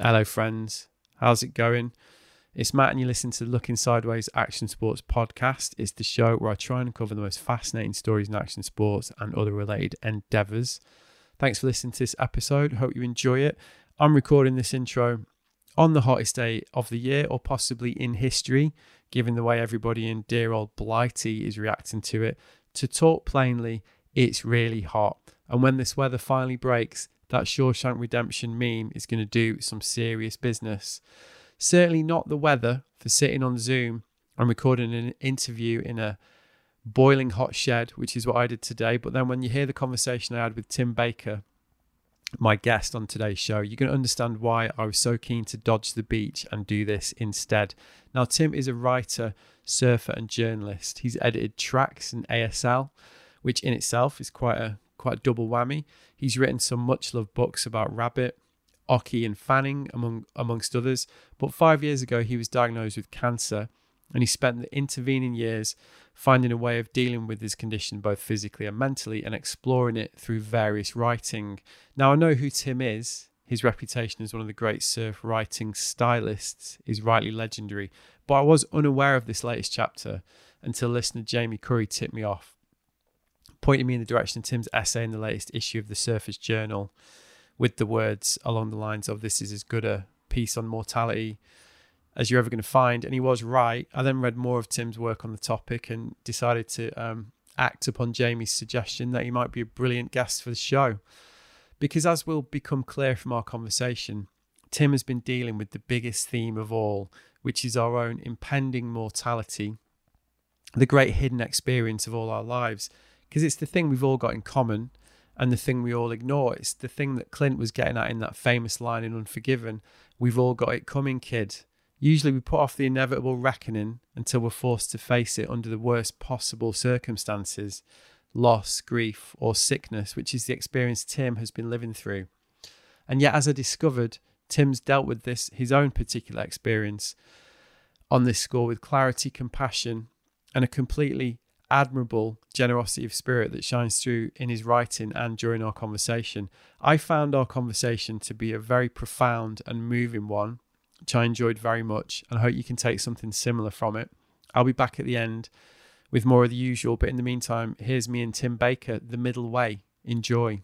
Hello, friends. How's it going? It's Matt, and you listen to the Looking Sideways Action Sports podcast. It's the show where I try and cover the most fascinating stories in action sports and other related endeavors. Thanks for listening to this episode. Hope you enjoy it. I'm recording this intro on the hottest day of the year, or possibly in history, given the way everybody in dear old Blighty is reacting to it. To talk plainly, it's really hot. And when this weather finally breaks, that Shawshank Redemption meme is going to do some serious business. Certainly not the weather for sitting on Zoom and recording an interview in a boiling hot shed, which is what I did today. But then when you hear the conversation I had with Tim Baker, my guest on today's show, you're going to understand why I was so keen to dodge the beach and do this instead. Now, Tim is a writer, surfer, and journalist. He's edited tracks and ASL, which in itself is quite a quite double whammy. He's written some much loved books about rabbit, Occy, and fanning, among amongst others. But five years ago, he was diagnosed with cancer, and he spent the intervening years finding a way of dealing with his condition both physically and mentally, and exploring it through various writing. Now, I know who Tim is. His reputation as one of the great surf writing stylists is rightly legendary, but I was unaware of this latest chapter until listener Jamie Curry tipped me off pointing me in the direction of Tim's essay in the latest issue of the Surfer's Journal with the words along the lines of this is as good a piece on mortality as you're ever going to find. And he was right. I then read more of Tim's work on the topic and decided to um, act upon Jamie's suggestion that he might be a brilliant guest for the show. Because as will become clear from our conversation, Tim has been dealing with the biggest theme of all, which is our own impending mortality, the great hidden experience of all our lives because it's the thing we've all got in common and the thing we all ignore. It's the thing that Clint was getting at in that famous line in Unforgiven We've all got it coming, kid. Usually we put off the inevitable reckoning until we're forced to face it under the worst possible circumstances loss, grief, or sickness, which is the experience Tim has been living through. And yet, as I discovered, Tim's dealt with this, his own particular experience on this score with clarity, compassion, and a completely admirable generosity of spirit that shines through in his writing and during our conversation. I found our conversation to be a very profound and moving one, which I enjoyed very much, and I hope you can take something similar from it. I'll be back at the end with more of the usual, but in the meantime, here's me and Tim Baker, the middle way. Enjoy.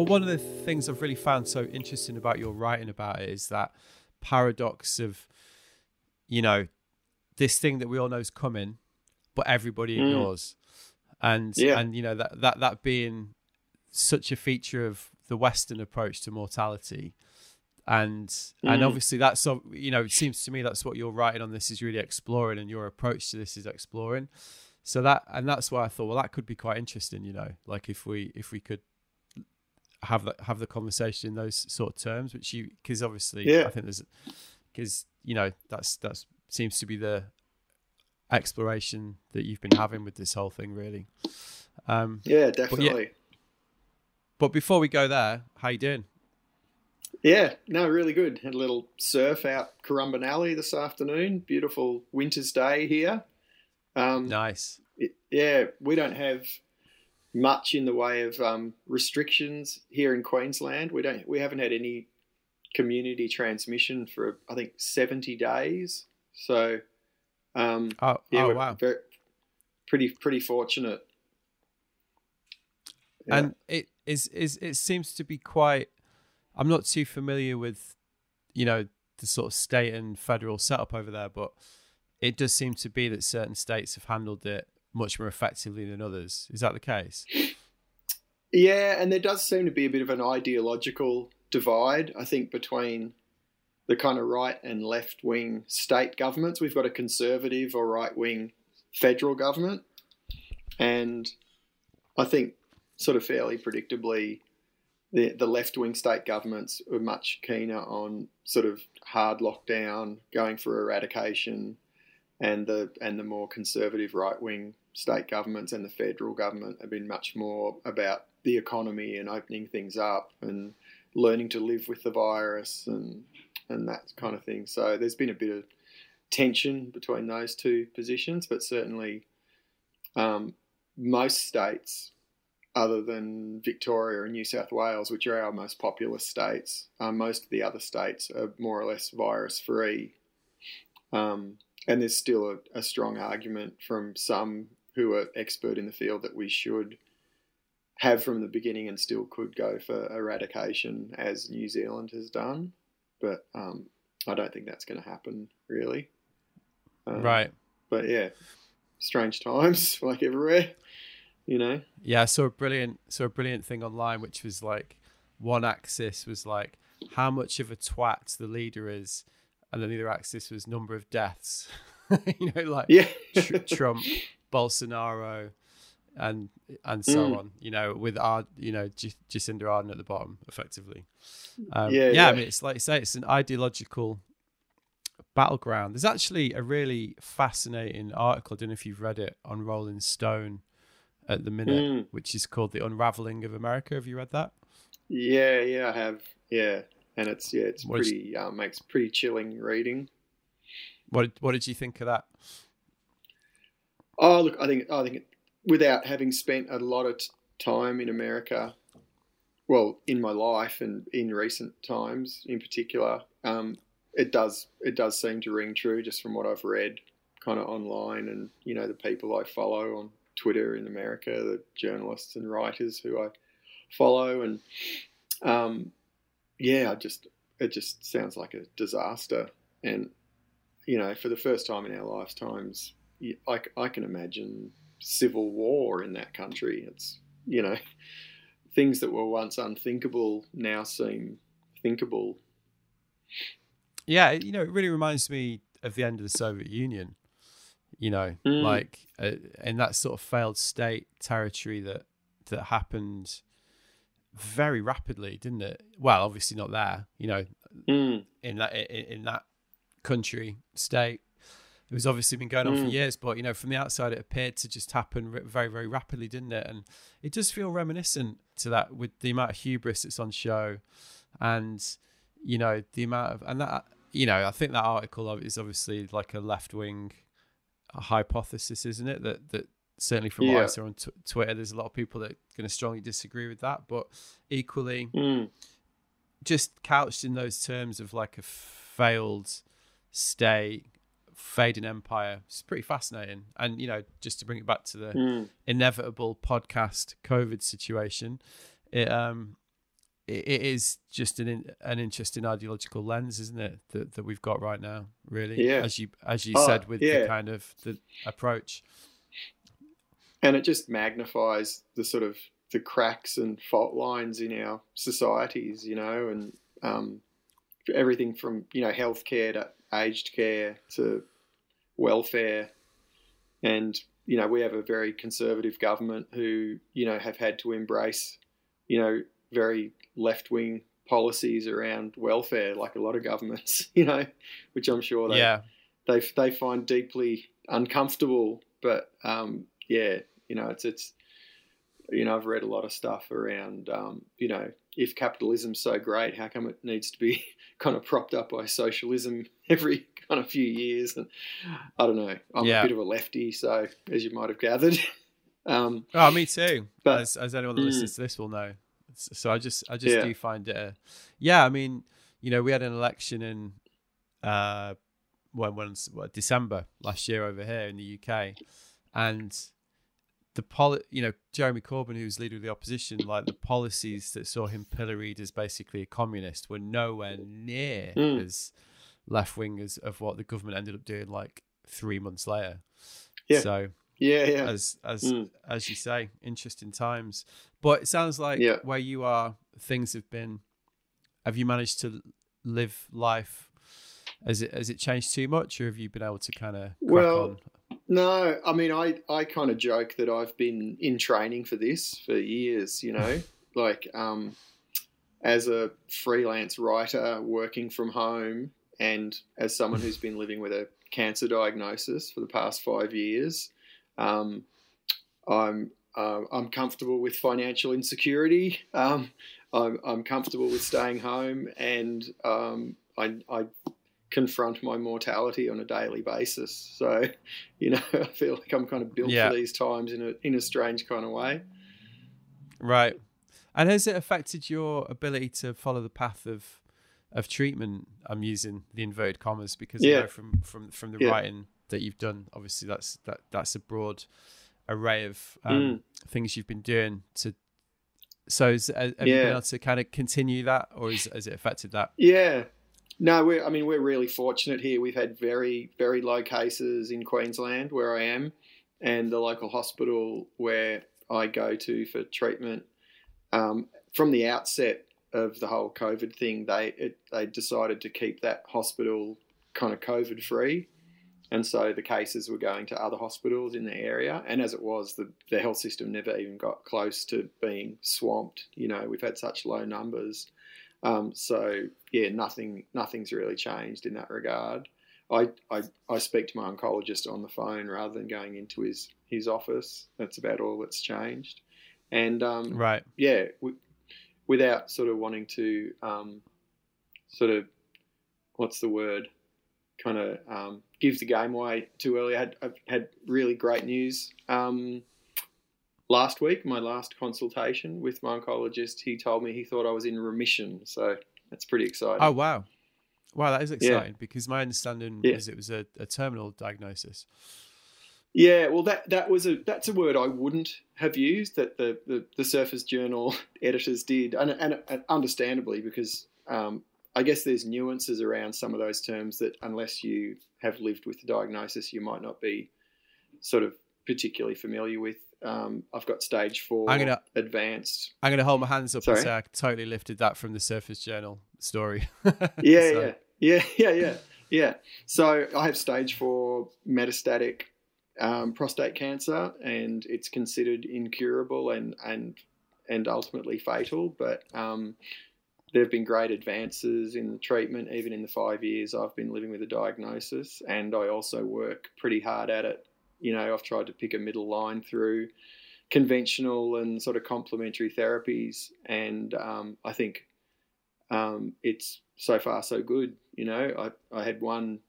Well, one of the things I've really found so interesting about your writing about it is that paradox of, you know, this thing that we all know is coming, but everybody mm. ignores, and yeah. and you know that that that being such a feature of the Western approach to mortality, and mm. and obviously that's so you know it seems to me that's what you're writing on this is really exploring, and your approach to this is exploring. So that and that's why I thought, well, that could be quite interesting, you know, like if we if we could have that have the conversation in those sort of terms, which you because obviously yeah. I think there's because you know that's that seems to be the exploration that you've been having with this whole thing, really. Um, yeah, definitely. But, yeah, but before we go there, how you doing? Yeah, no, really good. Had a little surf out Currumbin Alley this afternoon. Beautiful winter's day here. Um, nice. It, yeah, we don't have much in the way of um, restrictions here in Queensland. We don't we haven't had any community transmission for I think seventy days. So um, oh, yeah, oh wow, very, pretty pretty fortunate. Yeah. And it is is it seems to be quite. I'm not too familiar with, you know, the sort of state and federal setup over there, but it does seem to be that certain states have handled it much more effectively than others. Is that the case? Yeah, and there does seem to be a bit of an ideological divide, I think, between the kind of right and left wing state governments. We've got a conservative or right wing federal government. And I think, sort of fairly predictably, the, the left wing state governments were much keener on sort of hard lockdown, going for eradication, and the and the more conservative right wing state governments and the federal government have been much more about the economy and opening things up and learning to live with the virus and and that kind of thing. So there's been a bit of tension between those two positions, but certainly um, most states, other than Victoria and New South Wales, which are our most populous states, um, most of the other states are more or less virus free. Um, and there's still a, a, strong argument from some who are expert in the field that we should have from the beginning and still could go for eradication as New Zealand has done. But um, I don't think that's going to happen, really. Um, right. But yeah, strange times like everywhere, you know. Yeah, I saw a brilliant saw a brilliant thing online which was like one axis was like how much of a twat the leader is and then the other axis was number of deaths. you know, like yeah. tr- Trump, Bolsonaro, and and so mm. on. You know, with our you know J- Jacinda Ardern at the bottom, effectively. Um, yeah, yeah, yeah. I mean, it's like you say, it's an ideological battleground. There's actually a really fascinating article. I don't know if you've read it on Rolling Stone at the minute, mm. which is called "The Unraveling of America." Have you read that? Yeah, yeah, I have. Yeah, and it's yeah, it's what pretty uh, makes pretty chilling reading. What what did you think of that? Oh, look, I think I think it, without having spent a lot of time in America, well, in my life and in recent times, in particular, um, it does it does seem to ring true just from what I've read, kind of online, and you know the people I follow on Twitter in America, the journalists and writers who I follow, and um, yeah, just it just sounds like a disaster, and you know, for the first time in our lifetimes, I, I can imagine civil war in that country. It's you know, things that were once unthinkable now seem thinkable. Yeah, you know, it really reminds me of the end of the Soviet Union. You know, mm. like uh, in that sort of failed state territory that that happened very rapidly, didn't it? Well, obviously not there. You know, mm. in that in, in, that country state, it was obviously been going on mm. for years. But you know, from the outside, it appeared to just happen very very rapidly, didn't it? And it does feel reminiscent to that with the amount of hubris that's on show, and you know the amount of and that you know I think that article is obviously like a left wing hypothesis, isn't it? That that certainly from yeah. what I saw on t- Twitter, there's a lot of people that are going to strongly disagree with that. But equally, mm. just couched in those terms of like a failed state, fading empire, it's pretty fascinating. And you know, just to bring it back to the mm. inevitable podcast COVID situation, it um. It, it is just an an interesting ideological lens, isn't it, that, that we've got right now? Really, yeah. As you as you uh, said with yeah. the kind of the approach and it just magnifies the sort of the cracks and fault lines in our societies, you know, and um, everything from you know healthcare to aged care to welfare, and you know we have a very conservative government who you know have had to embrace you know very left wing policies around welfare, like a lot of governments, you know, which I'm sure they yeah. they they find deeply uncomfortable, but um, yeah, you know, it's it's you know, I've read a lot of stuff around, um, you know, if capitalism's so great, how come it needs to be kind of propped up by socialism every kind of few years? And I don't know. I'm yeah. a bit of a lefty, so as you might have gathered. Um, oh, me too. But as, as anyone that mm, listens to this will know. So I just, I just yeah. do find it. A, yeah, I mean, you know, we had an election in, uh, when when what, December last year over here in the UK, and the poli- you know Jeremy Corbyn, who's leader of the opposition, like the policies that saw him pilloried as basically a communist were nowhere near mm. as left wing as of what the government ended up doing like three months later. Yeah. So yeah, yeah. As as mm. as you say, interesting times. But it sounds like yeah. where you are, things have been. Have you managed to live life? Has it has it changed too much, or have you been able to kind of well? On? No, I mean, I, I kind of joke that I've been in training for this for years, you know, like um, as a freelance writer working from home and as someone who's been living with a cancer diagnosis for the past five years, um, I'm, uh, I'm comfortable with financial insecurity. Um, I'm, I'm comfortable with staying home and um, I, I confront my mortality on a daily basis. So, you know, I feel like I'm kind of built Yeah. for these times in a in a strange kind of way. Right. And has it affected your ability to follow the path of of treatment? I'm using the inverted commas because Yeah. know from from from the Yeah. writing that you've done, obviously that's that that's a broad array of um, Mm. things you've been doing to. So, is, have you been able to kind of continue that, or is, has it affected that? Yeah. No, we're, I mean, we're really fortunate here. We've had very, very low cases in Queensland where I am, and the local hospital where I go to for treatment. Um, from the outset of the whole COVID thing, they it, they decided to keep that hospital kind of COVID free. And so the cases were going to other hospitals in the area. And as it was, the, the health system never even got close to being swamped. You know, we've had such low numbers. Um, so yeah, nothing nothing's really changed in that regard. I, I I speak to my oncologist on the phone rather than going into his his office. That's about all that's changed. And um, Right. yeah, w- without sort of wanting to um, sort of what's the word, kind of um, give the game away too early. I had, I've had really great news. Um, last week, my last consultation with my oncologist, he told me he thought I was in remission. So that's pretty exciting. Oh wow, wow, that is exciting because my understanding Yeah. is it was a, a terminal diagnosis. Yeah, well, that that was a that's a word I wouldn't have used that the the, the Surfer's Journal editors did, and, and, and understandably because um, I guess there's nuances around some of those terms that unless you have lived with the diagnosis, you might not be sort of particularly familiar with. Um, I've got stage 4 I'm gonna- advanced. I'm going to hold my hands up and say I totally lifted that from the Surfer's Journal story. Yeah, So- yeah, yeah, yeah, yeah, yeah. So I have stage four metastatic um, prostate cancer, and it's considered incurable and and and ultimately fatal. But um, there have been great advances in the treatment, even in the five years I've been living with a diagnosis, and I also work pretty hard at it. You know, I've tried to pick a middle line through conventional and sort of complementary therapies, and um, I think um, it's so far so good. You know, I, I had one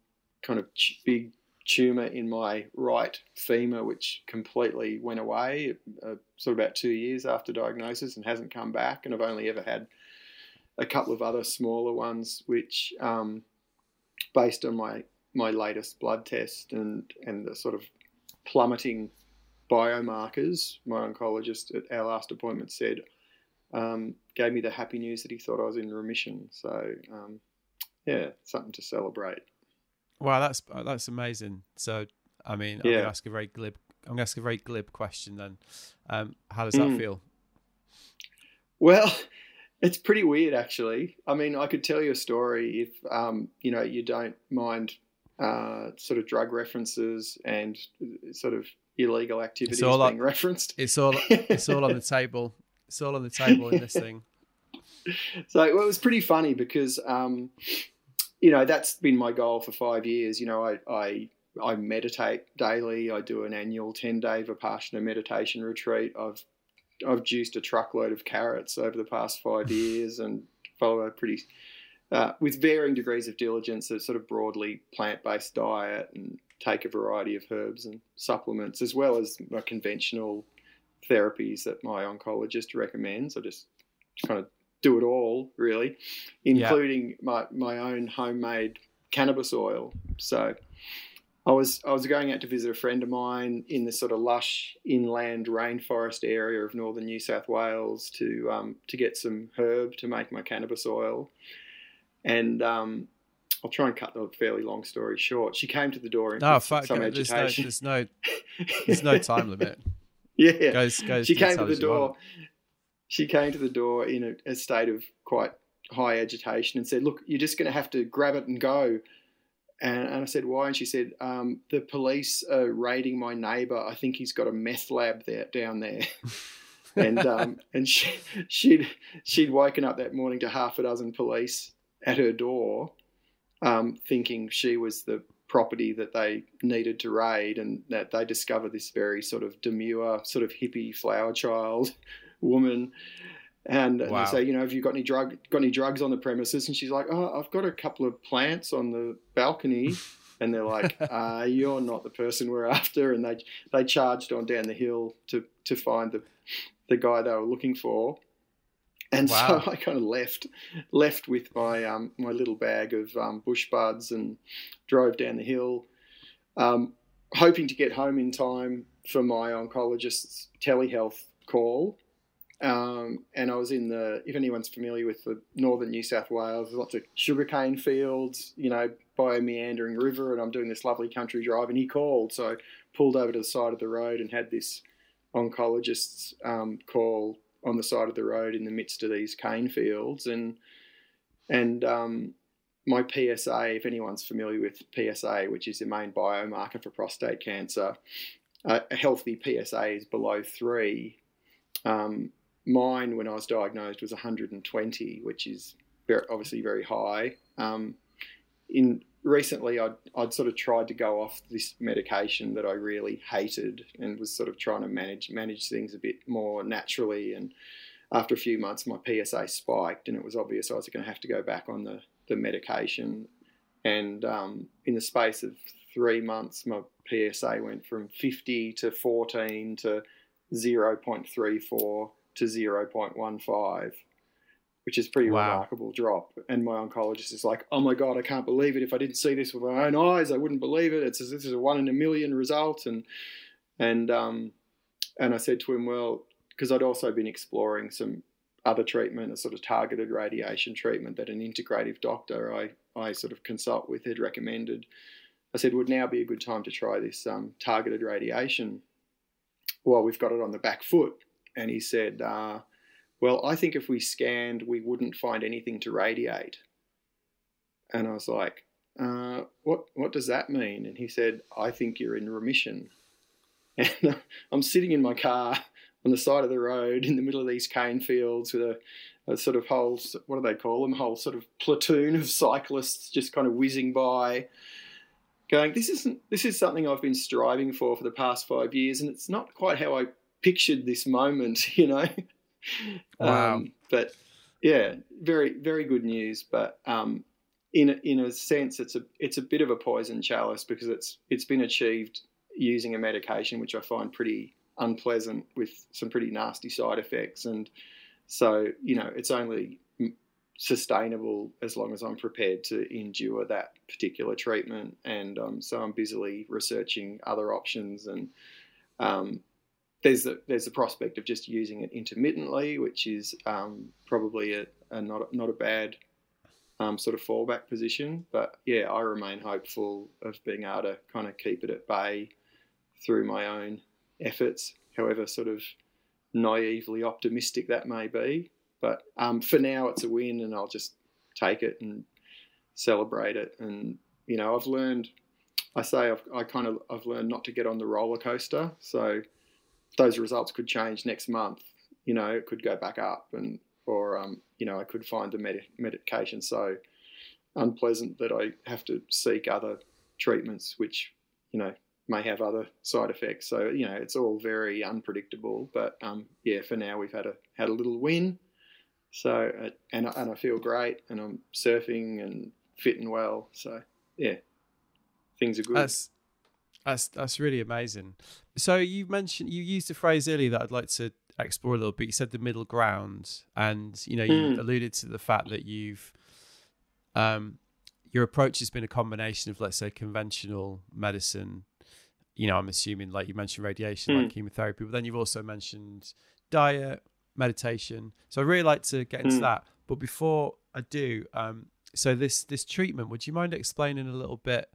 kind of big tumor in my right femur, which completely went away uh, sort of about two years after diagnosis and hasn't come back. And I've only ever had a couple of other smaller ones, which, um, based on my my latest blood test and and the sort of plummeting biomarkers, my oncologist at our last appointment said um, gave me the happy news that he thought I was in remission. So, um, yeah, something to celebrate. Wow, that's that's amazing. So, I mean, I'm Yeah. going to ask a very glib. I'm going to ask a very glib question then. Um, how does that Mm. feel? Well, it's pretty weird, actually. I mean, I could tell you a story if um, you know you don't mind uh, sort of drug references and sort of illegal activities all being up- referenced. It's all it's all on the table. It's all on the table in this thing. So well, it was pretty funny because, um, you know, that's been my goal for five years. You know, I, I I meditate daily. I do an annual ten day vipassana meditation retreat. I've I've juiced a truckload of carrots over the past five years and follow a pretty uh, with varying degrees of diligence a sort of broadly plant based diet and take a variety of herbs and supplements as well as my conventional therapies that my oncologist recommends. I just kind of do it all really, Yeah. including my my own homemade cannabis oil. So I was I was going out to visit a friend of mine in the sort of lush inland rainforest area of northern New South Wales to um, to get some herb to make my cannabis oil, and um, I'll try and cut the fairly long story short. She came to the door in No, with fuck. some There's no, agitation. there's no there's no time limit. yeah, Goes goes. she came to the as you want. door. She came to the door in a, a state of quite high agitation and said, "Look, you're just going to have to grab it and go." And, and I said, "Why?" And she said, um, "The police are raiding my neighbour. I think he's got a meth lab there down there." and um, and she, she'd she'd woken up that morning to half a dozen police at her door, um, thinking she was the property that they needed to raid, and that they discovered this very sort of demure, sort of hippie flower child woman. And, Wow. they say, you know, have you got any drug got any drugs on the premises? And she's like, oh, I've got a couple of plants on the balcony. and they're like, uh, you're not the person we're after. And they they charged on down the hill to to find the the guy they were looking for. And Wow. so I kind of left left with my um, my little bag of um, bush buds and drove down the hill, um, hoping to get home in time for my oncologist's telehealth call. Um, and I was in the, if anyone's familiar with the northern New South Wales, there's lots of sugarcane fields, you know, by a meandering river, and I'm doing this lovely country drive. And he called, so I pulled over to the side of the road and had this oncologist's um, call on the side of the road in the midst of these cane fields. And and um, my PSA, if anyone's familiar with PSA, which is the main biomarker for prostate cancer, a healthy PSA is below three. Um, mine, when I was diagnosed, was 120, which is very, obviously very high. Um, in recently, I'd, I'd sort of tried to go off this medication that I really hated and was sort of trying to manage manage things a bit more naturally. And after a few months, my PSA spiked, and it was obvious I was going to have to go back on the the medication. And um, in the space of three months, my PSA went from 50 to 14 to 0.34 to 0.15, which is a pretty Wow. remarkable drop. And my oncologist is like, "Oh my god, I can't believe it! If I didn't see this with my own eyes, I wouldn't believe it. It's this is a one in a million result." And and um, and I said to him, "Well, because I'd also been exploring some other treatment, a sort of targeted radiation treatment that an integrative doctor I, I sort of consult with had recommended. I said, would now be a good time to try this um, targeted radiation Well, we've got it on the back foot. And he said, uh, well, I think if we scanned, we wouldn't find anything to radiate. And I was like, uh, what, what does that mean? And he said, I think you're in remission. And I'm sitting in my car on the side of the road in the middle of these cane fields with a, a sort of whole, what do they call them? whole sort of platoon of cyclists just kind of whizzing by, going, this isn't, this is something I've been striving for for the past five years, and it's not quite how I pictured this moment, you know. Wow. Um, but yeah, very, very good news. But um, in a, in a sense, it's a it's a bit of a poison chalice because it's it's been achieved using a medication which I find pretty unpleasant with some pretty nasty side effects, and so you know it's only sustainable as long as I'm prepared to endure that particular treatment, and um, so I'm busily researching other options and. Um, there's the there's the prospect of just using it intermittently, which is um, probably a, a not not a bad um, sort of fallback position. But yeah, I remain hopeful of being able to kind of keep it at bay through my own efforts, however sort of naively optimistic that may be. But um, for now, it's a win, and I'll just take it and celebrate it. And you know, I've learned. I say I've I kind of I've learned not to get on the roller coaster. So those results could change next month. You know, it could go back up, and or um, you know, I could find the med- medication so unpleasant that I have to seek other treatments, which you know may have other side effects. So you know, it's all very unpredictable. But um, yeah, for now we've had a had a little win. So uh, and and I feel great, and I'm surfing and fitting well. So yeah, things are good. That's that's that's really amazing. So you mentioned you used a phrase earlier that I'd like to explore a little bit. You said the middle ground, and you know you Hmm. alluded to the fact that you've um your approach has been a combination of let's say conventional medicine. You know, I'm assuming like you mentioned radiation, like Hmm. chemotherapy, but then you've also mentioned diet, meditation. So I'd really like to get into Hmm. that. But before I do, um, so this this treatment, would you mind explaining a little bit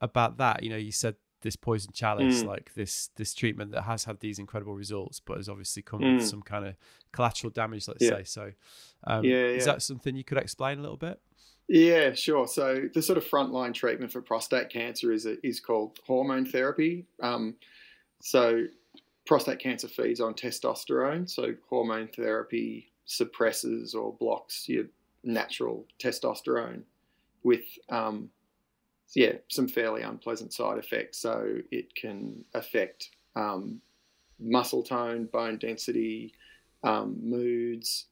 about that? You know, you said this poison chalice, Mm. like this this treatment that has had these incredible results, but has obviously come Mm. with some kind of collateral damage, let's Yeah. say. So, um, Yeah, is that something you could explain a little bit? Yeah, sure. So the sort of frontline treatment for prostate cancer is is called hormone therapy. Um, so prostate cancer feeds on testosterone. So hormone therapy suppresses or blocks your natural testosterone with um, yeah some fairly unpleasant side effects. So it can affect um, muscle tone, bone density, um, moods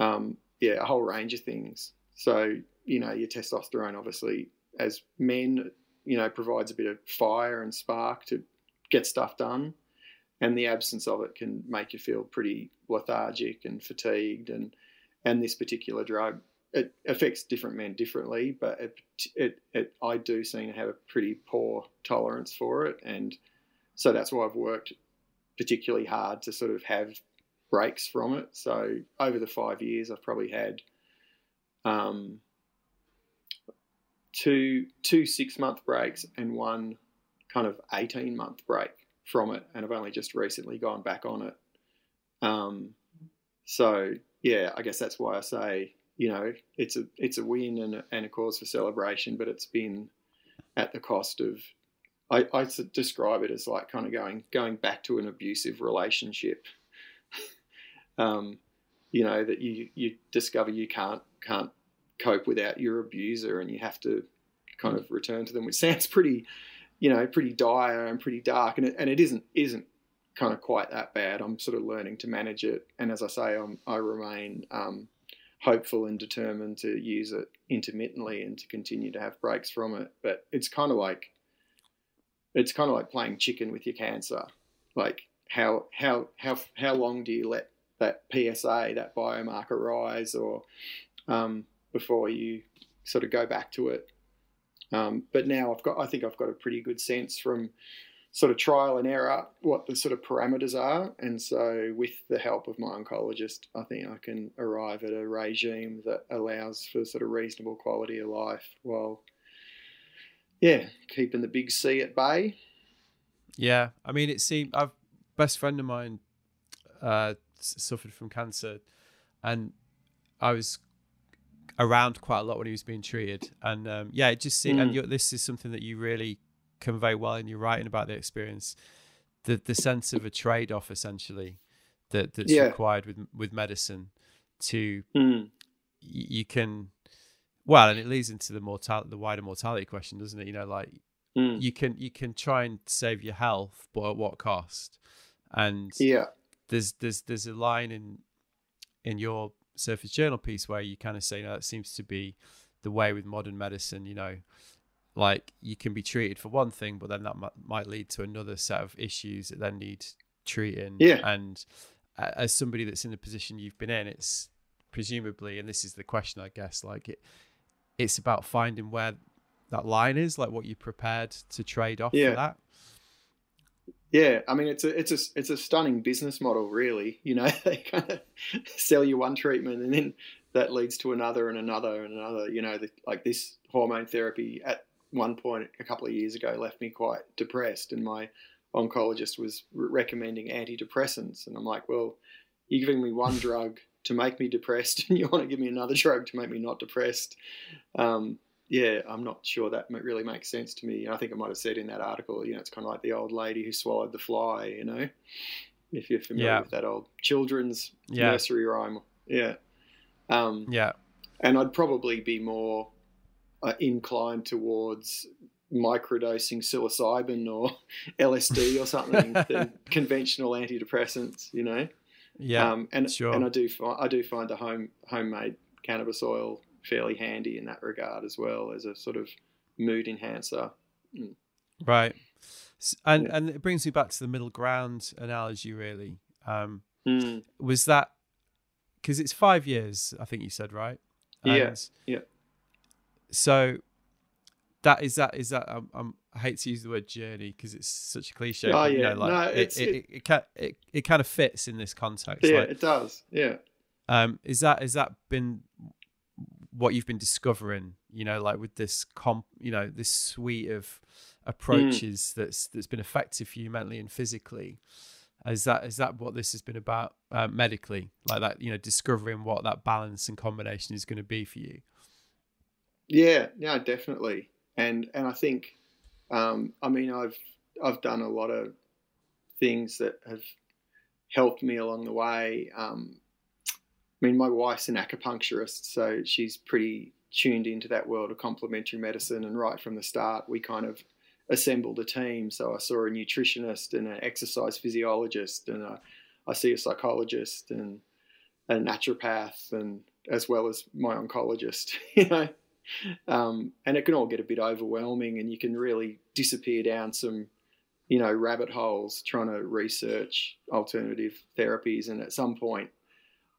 um, yeah, a whole range of things. So you know, your testosterone obviously as men, you know, provides a bit of fire and spark to get stuff done, and the absence of it can make you feel pretty lethargic and fatigued. And and this particular drug it affects different men differently, but it, it, it, I do seem to have a pretty poor tolerance for it, and so that's why I've worked particularly hard to sort of have breaks from it. So over the five years, I've probably had um, two two six month breaks and one kind of eighteen month break from it, and I've only just recently gone back on it. Um, so yeah, I guess that's why I say you know it's a it's a win and a, and a cause for celebration, but it's been at the cost of I, I describe it as like kind of going going back to an abusive relationship. um, you know that you you discover you can't can't cope without your abuser, and you have to kind of return to them, which sounds pretty, you know, pretty dire and pretty dark, and it, and it isn't isn't kind of quite that bad. I'm sort of learning to manage it, and as I say, I'm, I remain um, hopeful and determined to use it intermittently and to continue to have breaks from it. But it's kind of like it's kind of like playing chicken with your cancer. Like how how how how long do you let that PSA that biomarker rise, or um, before you sort of go back to it? Um, but now I've got I think I've got a pretty good sense from sort of trial and error what the sort of parameters are. And so, with the help of my oncologist, I think I can arrive at a regime that allows for sort of reasonable quality of life while, yeah, keeping the big C at bay. Yeah, I mean, it seemed I've best friend of mine uh, suffered from cancer, and I was around quite a lot when he was being treated, and um, yeah, it just seemed. Mm. And this is something that you really convey well in your writing about the experience the the sense of a trade off essentially that that's yeah. required with with medicine to mm. you can well and it leads into the mortality the wider mortality question doesn't it you know like mm. you can you can try and save your health but at what cost and yeah there's there's there's a line in in your surfer's journal piece where you kind of say you know, that seems to be the way with modern medicine you know like you can be treated for one thing, but then that m- might lead to another set of issues that then need treating. Yeah. And uh, as somebody that's in the position you've been in, it's presumably, and this is the question, I guess, like it, it's about finding where that line is, like what you're prepared to trade off yeah. for that. Yeah, I mean it's a it's a it's a stunning business model, really. You know, they kind of sell you one treatment, and then that leads to another and another and another. You know, the, like this hormone therapy at one point a couple of years ago left me quite depressed, and my oncologist was recommending antidepressants, and I'm like, well, you're giving me one drug to make me depressed, and you want to give me another drug to make me not depressed. Um, yeah, I'm not sure that really makes sense to me. I think I might have said in that article, you know, it's kind of like the old lady who swallowed the fly, you know, if you're familiar yeah. with that old children's yeah. nursery rhyme. Yeah. Um, yeah. And I'd probably be more uh, inclined towards microdosing psilocybin or LSD or something than conventional antidepressants. You know. Yeah. Um, and sure. and I do find I do find the home homemade cannabis oil fairly handy in that regard as well as a sort of mood enhancer. Mm. Right. And yeah. and it brings me back to the middle ground analogy. Really, um, mm. was that because it's five years? I think you said right. And yeah. Yeah so that is that is that um, um, I hate to use the word journey because it's such a cliche. Oh but, yeah, you know, like, no, it, it, it, it, can, it, it kind of fits in this context. Yeah, like, it does. Yeah. Um, is that is that been what you've been discovering? You know, like with this comp, you know, this suite of approaches mm. that's that's been effective for you mentally and physically. Is that is that what this has been about uh, medically? Like that, you know, discovering what that balance and combination is going to be for you. Yeah, yeah, definitely. And and I think, um, I mean, I've I've done a lot of things that have helped me along the way. Um, I mean, my wife's an acupuncturist, so she's pretty tuned into that world of complementary medicine. And right from the start, we kind of assembled a team. So I saw a nutritionist and an exercise physiologist, and a, I see a psychologist, and a naturopath and as well as my oncologist, you know. Um, and it can all get a bit overwhelming, and you can really disappear down some, you know, rabbit holes trying to research alternative therapies. And at some point,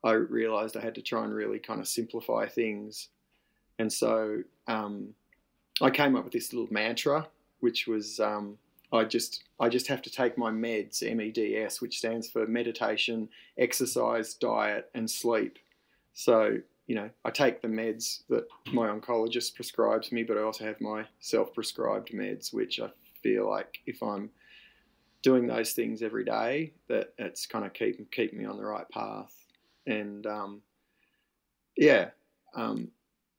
I realized I had to try and really kind of simplify things. And so um, I came up with this little mantra, which was um, I just I just have to take my meds, MEDS, which stands for meditation, exercise, diet, and sleep. So you know, I take the meds that my oncologist prescribes me, but I also have my self-prescribed meds, which I feel like if I'm doing those things every day, that it's kind of keep keep me on the right path. And um, yeah, um,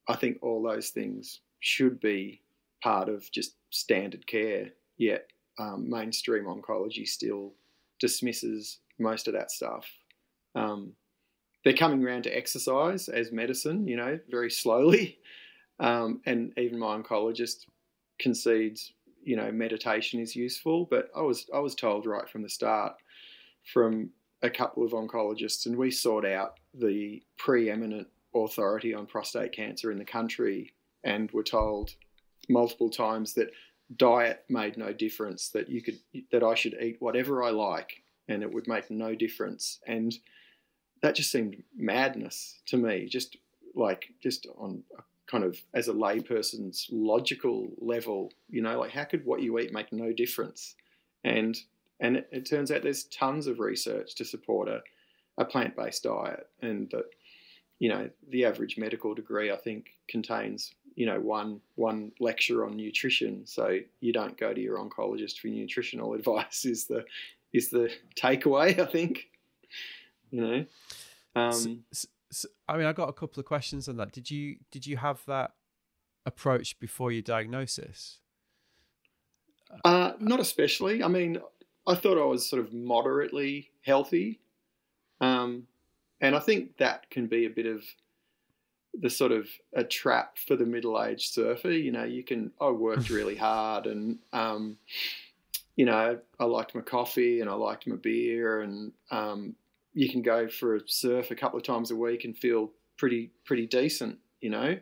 I think all those things should be part of just standard care. Yet um, mainstream oncology still dismisses most of that stuff. Um, they're coming around to exercise as medicine, you know, very slowly. Um, and even my oncologist concedes, you know, meditation is useful. But I was I was told right from the start from a couple of oncologists, and we sought out the preeminent authority on prostate cancer in the country, and were told multiple times that diet made no difference. That you could that I should eat whatever I like, and it would make no difference. And that just seemed madness to me. Just like just on kind of as a layperson's logical level, you know, like how could what you eat make no difference? And and it, it turns out there's tons of research to support a, a plant based diet, and that you know the average medical degree I think contains you know one one lecture on nutrition. So you don't go to your oncologist for nutritional advice. Is the is the takeaway? I think you know. Um, so, so, I mean, I got a couple of questions on that. Did you did you have that approach before your diagnosis? Uh, not especially. I mean, I thought I was sort of moderately healthy, um, and I think that can be a bit of the sort of a trap for the middle-aged surfer. You know, you can I worked really hard and um, you know I liked my coffee and I liked my beer and um, you can go for a surf a couple of times a week and feel pretty pretty decent, you know.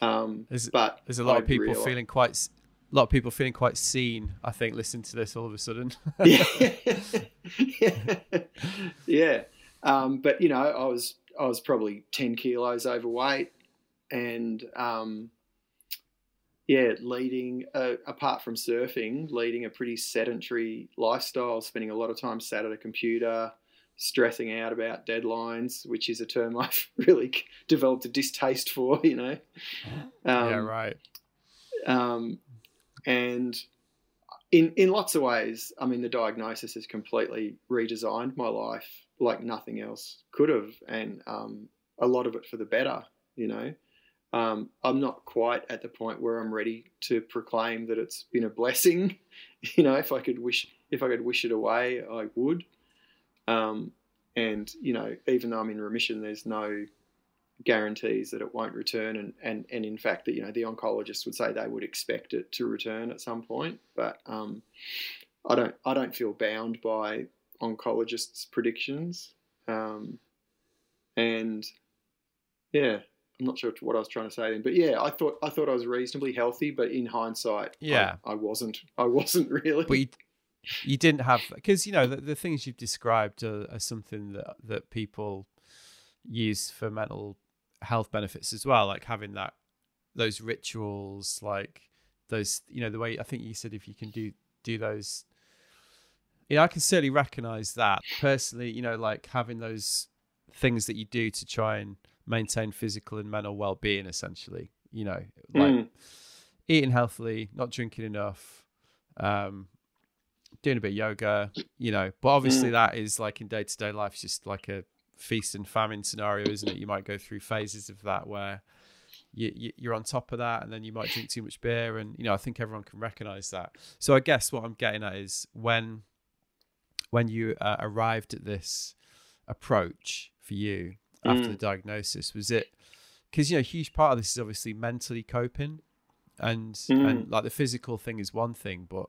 Um, there's, but there's a lot I of people realize... feeling quite a lot of people feeling quite seen. I think listening to this all of a sudden. yeah, yeah. yeah. Um, but you know, I was I was probably ten kilos overweight, and um, yeah, leading uh, apart from surfing, leading a pretty sedentary lifestyle, spending a lot of time sat at a computer stressing out about deadlines, which is a term I've really developed a distaste for, you know. Um, yeah, right. Um, and in in lots of ways, I mean, the diagnosis has completely redesigned my life like nothing else could have, and um, a lot of it for the better, you know. Um, I'm not quite at the point where I'm ready to proclaim that it's been a blessing. You know, if I could wish, if I could wish it away, I would. Um, and you know, even though I'm in remission, there's no guarantees that it won't return, and, and, and in fact, that you know, the oncologist would say they would expect it to return at some point, but um, I don't I don't feel bound by oncologists' predictions, um, and yeah, I'm not sure what I was trying to say then, but yeah, I thought I thought I was reasonably healthy, but in hindsight, yeah, I, I wasn't. I wasn't really. But you, you didn't have because you know the, the things you've described are, are, something that that people use for mental health benefits as well like having that those rituals like those you know the way i think you said if you can do do those you know i can certainly recognize that personally you know like having those things that you do to try and maintain physical and mental well-being essentially you know like mm. eating healthily not drinking enough um doing a bit of yoga, you know. But obviously, mm. that is like in day to day life, it's just like a feast and famine scenario, isn't it? You might go through phases of that where you, you, are on top of that, and then you might drink too much beer, and you know, I think everyone can recognize that. So I guess what I'm getting at is when when you uh, arrived at this approach for you after mm. the diagnosis, was it because you know a huge part of this is obviously mentally coping, and mm. and like the physical thing is one thing, but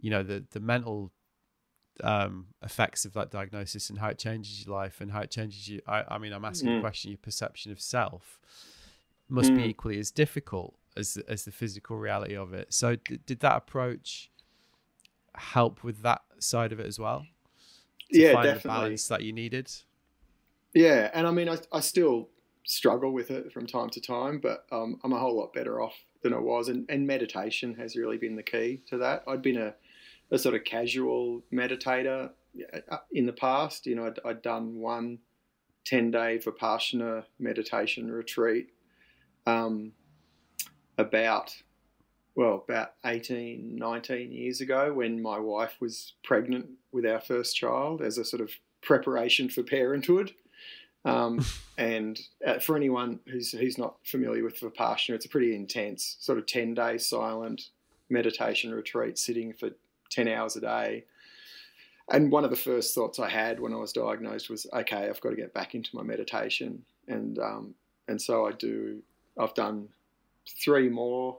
you know the the mental um, effects of that diagnosis and how it changes your life and how it changes you. I, I mean, I'm asking mm. a question. Your perception of self must mm. be equally as difficult as as the physical reality of it. So, d- did that approach help with that side of it as well? yeah, definitely. The balance that you needed. Yeah, and I mean, I, I still struggle with it from time to time, but um, I'm a whole lot better off than I was. And, and meditation has really been the key to that. I'd been a, a sort of casual meditator uh, in the past. You know, I'd, I'd done one 10 day Vipassana meditation retreat um, about, well, about 18, 19 years ago when my wife was pregnant with our first child as a sort of preparation for parenthood. Um, and uh, for anyone who's who's not familiar with Vipassana, it's a pretty intense sort of ten day silent meditation retreat, sitting for ten hours a day. And one of the first thoughts I had when I was diagnosed was, okay, I've got to get back into my meditation, and um, and so I do. I've done three more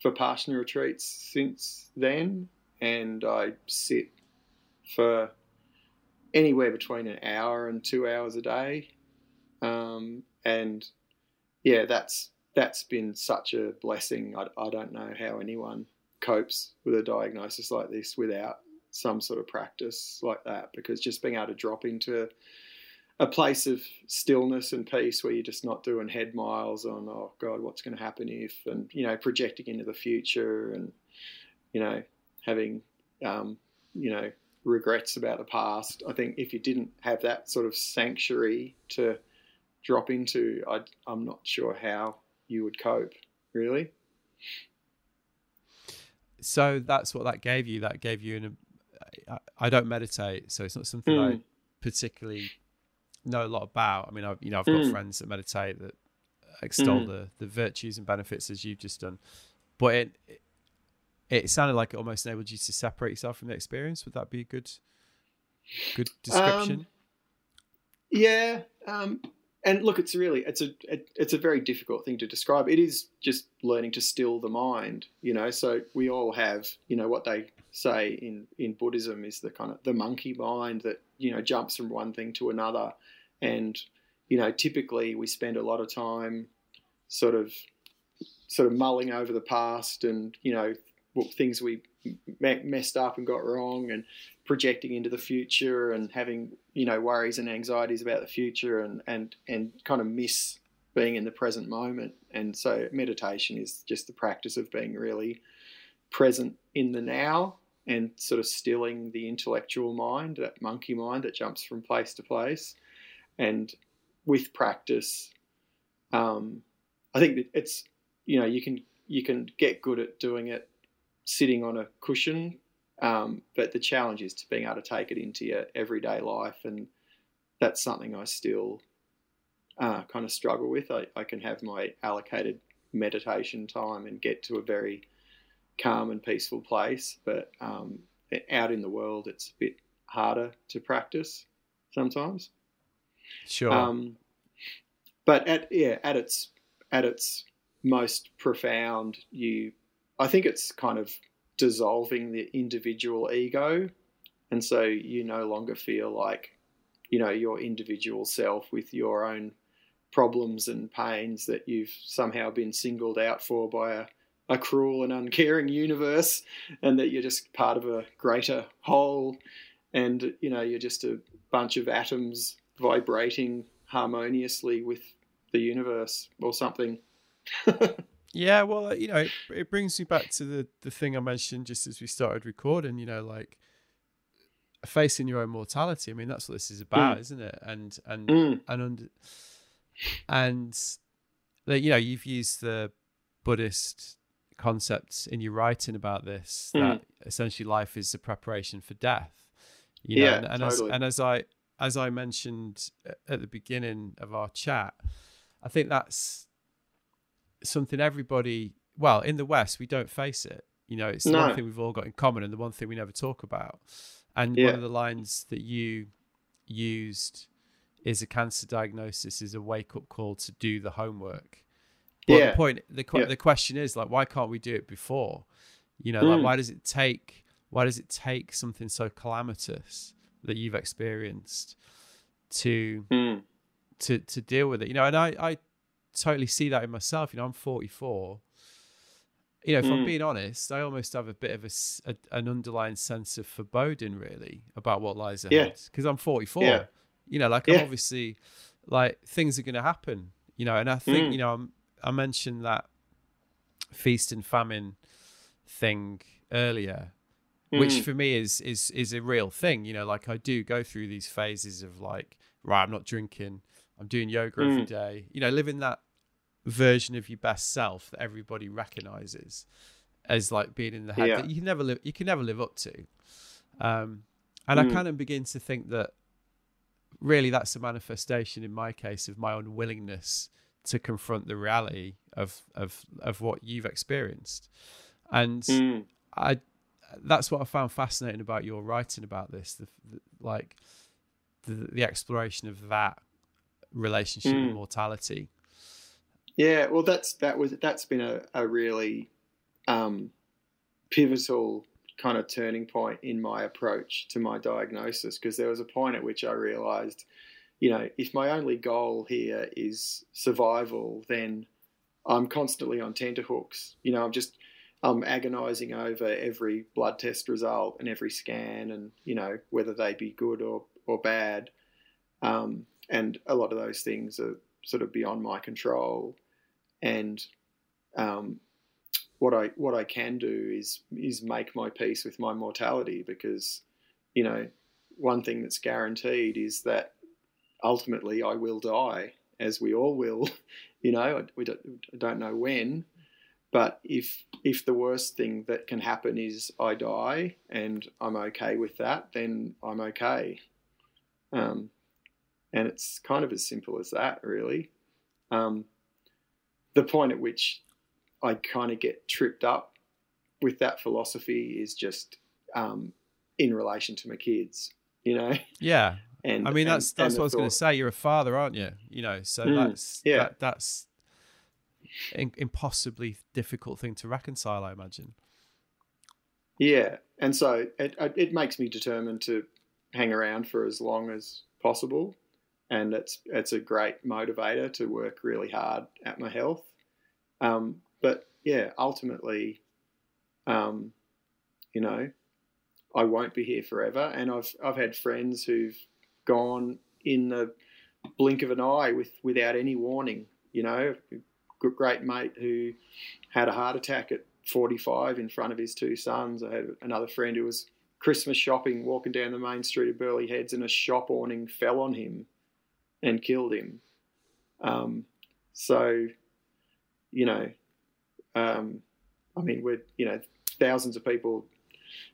for Vipassana retreats since then, and I sit for anywhere between an hour and two hours a day. Um, and yeah, that's that's been such a blessing. I, I don't know how anyone copes with a diagnosis like this without some sort of practice like that, because just being able to drop into a place of stillness and peace where you're just not doing head miles on oh god what's going to happen if and you know projecting into the future and you know having um, you know regrets about the past. I think if you didn't have that sort of sanctuary to drop into, I, I'm not sure how you would cope, really. So that's what that gave you. That gave you an. I, I don't meditate, so it's not something mm. I particularly know a lot about. I mean, I've you know I've got mm. friends that meditate that extol mm. the the virtues and benefits as you've just done, but it it sounded like it almost enabled you to separate yourself from the experience. Would that be a good good description? Um, yeah, um, and look, it's really it's a it, it's a very difficult thing to describe. It is just learning to still the mind, you know. So we all have, you know, what they say in in Buddhism is the kind of the monkey mind that you know jumps from one thing to another, and you know, typically we spend a lot of time sort of sort of mulling over the past and you know things we messed up and got wrong and projecting into the future and having you know worries and anxieties about the future and and and kind of miss being in the present moment. And so meditation is just the practice of being really present in the now and sort of stilling the intellectual mind that monkey mind that jumps from place to place. And with practice um, i think it's you know you can you can get good at doing it sitting on a cushion. Um, but the challenge is to being able to take it into your everyday life, and that's something I still uh, kind of struggle with. I, I can have my allocated meditation time and get to a very calm and peaceful place, but um, out in the world, it's a bit harder to practice sometimes. Sure. Um, but at yeah, at its at its most profound, you I think it's kind of dissolving the individual ego. And so you no longer feel like, you know, your individual self with your own problems and pains that you've somehow been singled out for by a, a cruel and uncaring universe and that you're just part of a greater whole and, you know, you're just a bunch of atoms vibrating harmoniously with the universe or something. Yeah, well, you know, it, it brings me back to the the thing I mentioned just as we started recording. You know, like facing your own mortality. I mean, that's what this is about, mm. isn't it? And and mm. and under, and you know, you've used the Buddhist concepts in your writing about this mm. that essentially life is a preparation for death. You know, yeah, and, and totally. as and as I as I mentioned at the beginning of our chat, I think that's something everybody, well, in the West, we don't face it. You know, it's the no. one thing we've all got in common and the one thing we never talk about. And yeah. one of the lines that you used is a cancer diagnosis is a wake up call to do the homework. But yeah. the point, the, yeah. the question is like, why can't we do it before? You know, mm. like why does it take why does it take something so calamitous that you've experienced to Mm. to to deal with it? You know, and I I totally see that in myself. You know, I'm 44. You know, if I'm Mm. being honest, I almost have a bit of a, a- an underlying sense of foreboding, really, about what lies Yeah. ahead. Because I'm 44. Yeah. You know, like I'm Yeah. obviously like things are going to happen. You know, and I think Mm. you know I'm, I mentioned that feast and famine thing earlier, which Mm. for me is is is a real thing. You know, like I do go through these phases of like, right, I'm not drinking, I'm doing yoga every Mm. day. You know, living that version of your best self that everybody recognizes as like being in the head Yeah. that you can never live you can never live up to. Um, and I Mm. kind of begin to think that really that's a manifestation in my case of my unwillingness to confront the reality of of of what you've experienced. And Mm. I that's what I found fascinating about your writing about this, the, the like the the exploration of that relationship with Mm. mortality. Yeah, well, that's that was that's been a, a really um, pivotal kind of turning point in my approach to my diagnosis because there was a point at which I realised, you know, if my only goal here is survival, then I'm constantly on tenterhooks. You know, I'm just I'm agonising over every blood test result and every scan, and you know whether they be good or or bad. Um, and a lot of those things are sort of beyond my control and um, what I what I can do is is make my peace with my mortality because you know one thing that's guaranteed is that ultimately I will die as we all will you know we don't, I don't know when but if if the worst thing that can happen is I die and I'm okay with that then I'm okay. Um, and it's kind of as simple as that really. Um, the point at which I kind of get tripped up with that philosophy is just um, in relation to my kids, you know. Yeah, And I mean and- that's that's and what I was going to say. You're a father, aren't you? You know, so Mm, that's yeah. that, that's an impossibly difficult thing to reconcile. I imagine. Yeah, and so it it makes me determined to hang around for as long as possible, and it's it's a great motivator to work really hard at my health. Um, but yeah, ultimately, um, you know, I won't be here forever, and I've I've had friends who've gone in the blink of an eye with without any warning. You know, a great mate who had a heart attack at 45 in front of his two sons. I had another friend who was Christmas shopping, walking down the main street of Burleigh Heads, and a shop awning fell on him and killed him. Um, so, you know, um, I mean, we're you know thousands of people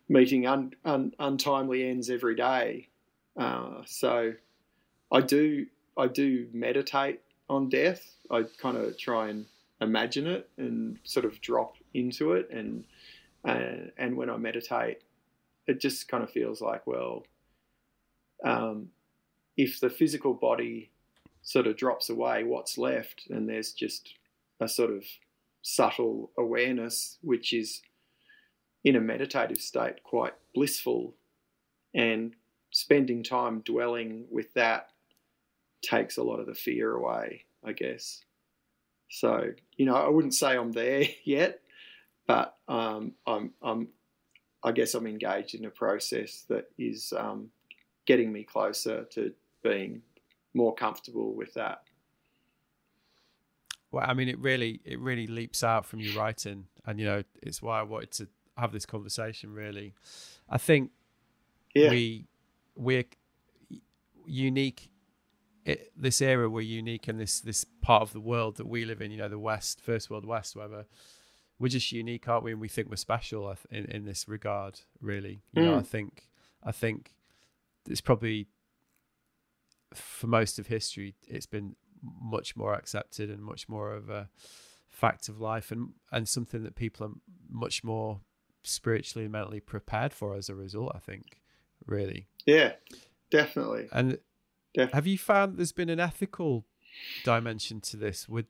meeting un, un, untimely ends every day. Uh, so, I do I do meditate on death. I kind of try and imagine it and sort of drop into it and uh, and when I meditate it just kind of feels like well um, if the physical body sort of drops away what's left? And there's just a sort of subtle awareness which is in a meditative state quite blissful. And spending time dwelling with that takes a lot of the fear away I guess. So, you know, I wouldn't say I'm there yet, but um, I'm, I'm, I guess I'm engaged in a process that is um, getting me closer to being more comfortable with that. Well, I mean, it really it really leaps out from your writing, and you know, it's why I wanted to have this conversation. Really, I think Yeah. we we're unique it, this era we're unique in this this part of the world that we live in you know the west first world west whatever we're just unique aren't we and we think we're special in, in this regard really you know i Mm. think i think it's probably for most of history it's been much more accepted and much more of a fact of life and and something that people are much more spiritually and mentally prepared for as a result i think really Yeah, definitely. and Def- have you found there's been an ethical dimension to this with,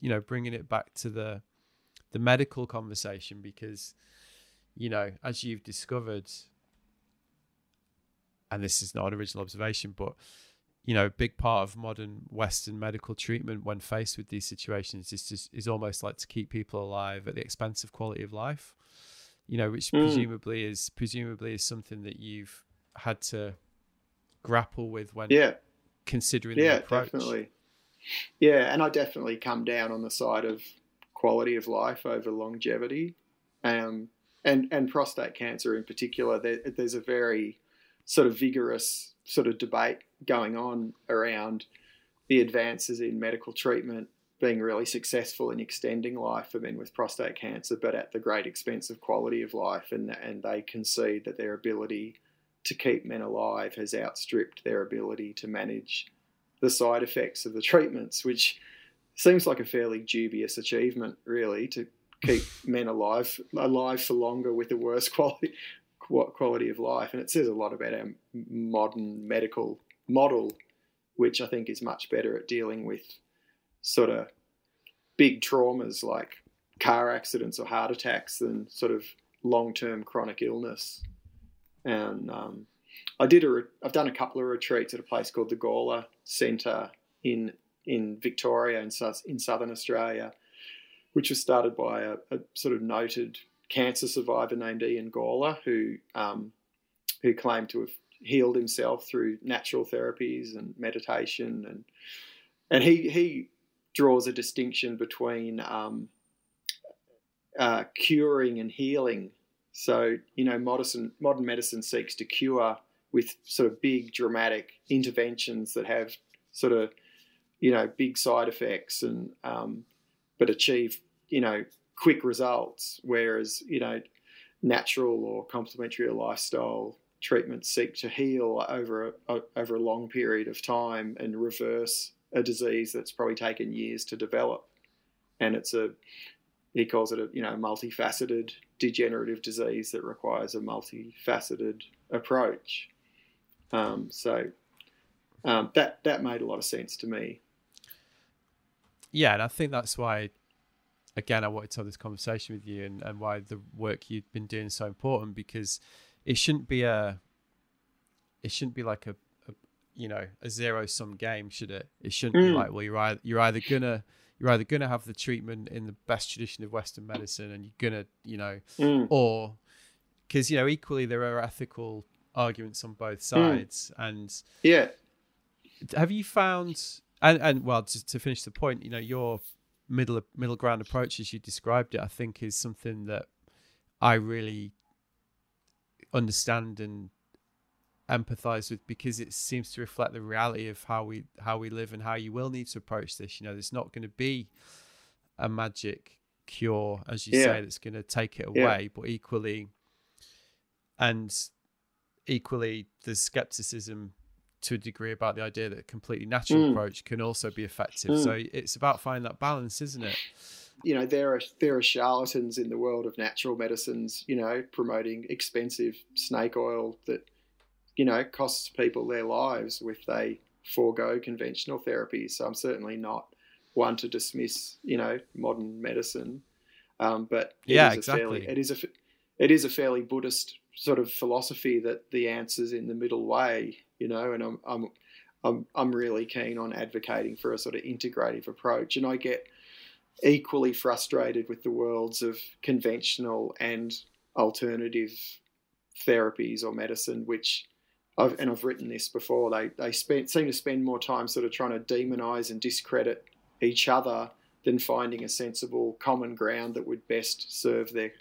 you know, bringing it back to the the medical conversation? Because, you know, as you've discovered, and this is not an original observation, but you know, a big part of modern Western medical treatment when faced with these situations is just is almost like to keep people alive at the expense of quality of life. You know, which mm. presumably is presumably is something that you've had to grapple with when yeah. considering yeah, the approach. definitely. Yeah, and I definitely come down on the side of quality of life over longevity. Um, and, and prostate cancer in particular, there, there's a very sort of vigorous sort of debate going on around the advances in medical treatment being really successful in extending life for men with prostate cancer, but at the great expense of quality of life. And, and they concede that their ability to keep men alive has outstripped their ability to manage the side effects of the treatments, which seems like a fairly dubious achievement, really, to keep men alive alive for longer with a worse quality quality of life. And it says a lot about our modern medical model, which I think is much better at dealing with sort of big traumas like car accidents or heart attacks than sort of long term chronic illness. And um, I did a, I've done a couple of retreats at a place called the Gawler Centre in in Victoria in, in southern Australia, which was started by a, a sort of noted cancer survivor named Ian Gawler, who um, who claimed to have healed himself through natural therapies and meditation, and and he he draws a distinction between um, uh, curing and healing. So you know, modern modern medicine seeks to cure with sort of big dramatic interventions that have sort of you know big side effects and um, but achieve you know quick results, whereas you know natural or complementary lifestyle treatments seek to heal over a, over a long period of time and reverse a disease that's probably taken years to develop. And it's a he calls it a you know multifaceted degenerative disease that requires a multifaceted approach. Um, so um, that that made a lot of sense to me. Yeah, and I think that's why again, I wanted to have this conversation with you and, and why the work you've been doing is so important because it shouldn't be a, it shouldn't be like a, a you know, a zero sum game, should it? It shouldn't mm. be like, well, you're either, you're either gonna, you're either gonna have the treatment in the best tradition of Western medicine, and you're gonna, you know, mm. or because you know, equally there are ethical arguments on both mm. sides, mm. and yeah, have you found? And, and well, to, to finish the point, you know, your middle middle ground approach as you described it, I think is something that I really understand and empathize with because it seems to reflect the reality of how we how we live and how you will need to approach this. You know, there's not going to be a magic cure, as you yeah. say, that's going to take it away, yeah. but equally, and equally, the skepticism to a degree about the idea that a completely natural mm. approach can also be effective. Mm. So it's about finding that balance, isn't it? You know, there are there are charlatans in the world of natural medicines. You know, promoting expensive snake oil that you know costs people their lives if they forego conventional therapy. So I'm certainly not one to dismiss you know modern medicine, um, but yeah, exactly. Fairly, it is a it is a fairly Buddhist sort of philosophy that the answer's in the middle way you know, and I'm I'm I'm I'm really keen on advocating for a sort of integrative approach, and I get equally frustrated with the worlds of conventional and alternative therapies or medicine, which I've and I've written this before. They they spend, seem to spend more time sort of trying to demonize and discredit each other than finding a sensible common ground that would best serve their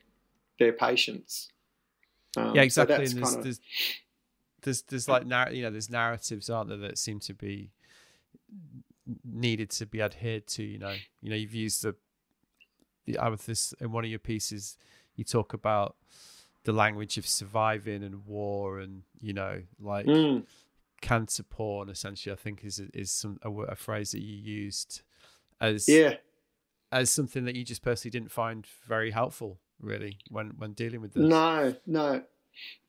their patients. Um, yeah, exactly. So there's, there's, there's there's like narr- you know there's narratives aren't there that seem to be needed to be adhered to you know? You know you've used the the this in one of your pieces you talk about the language of surviving and war and you know like mm. cancer porn essentially i think is is some a, a, phrase that you used as yeah. as something that you just personally didn't find very helpful really when when dealing with this. No no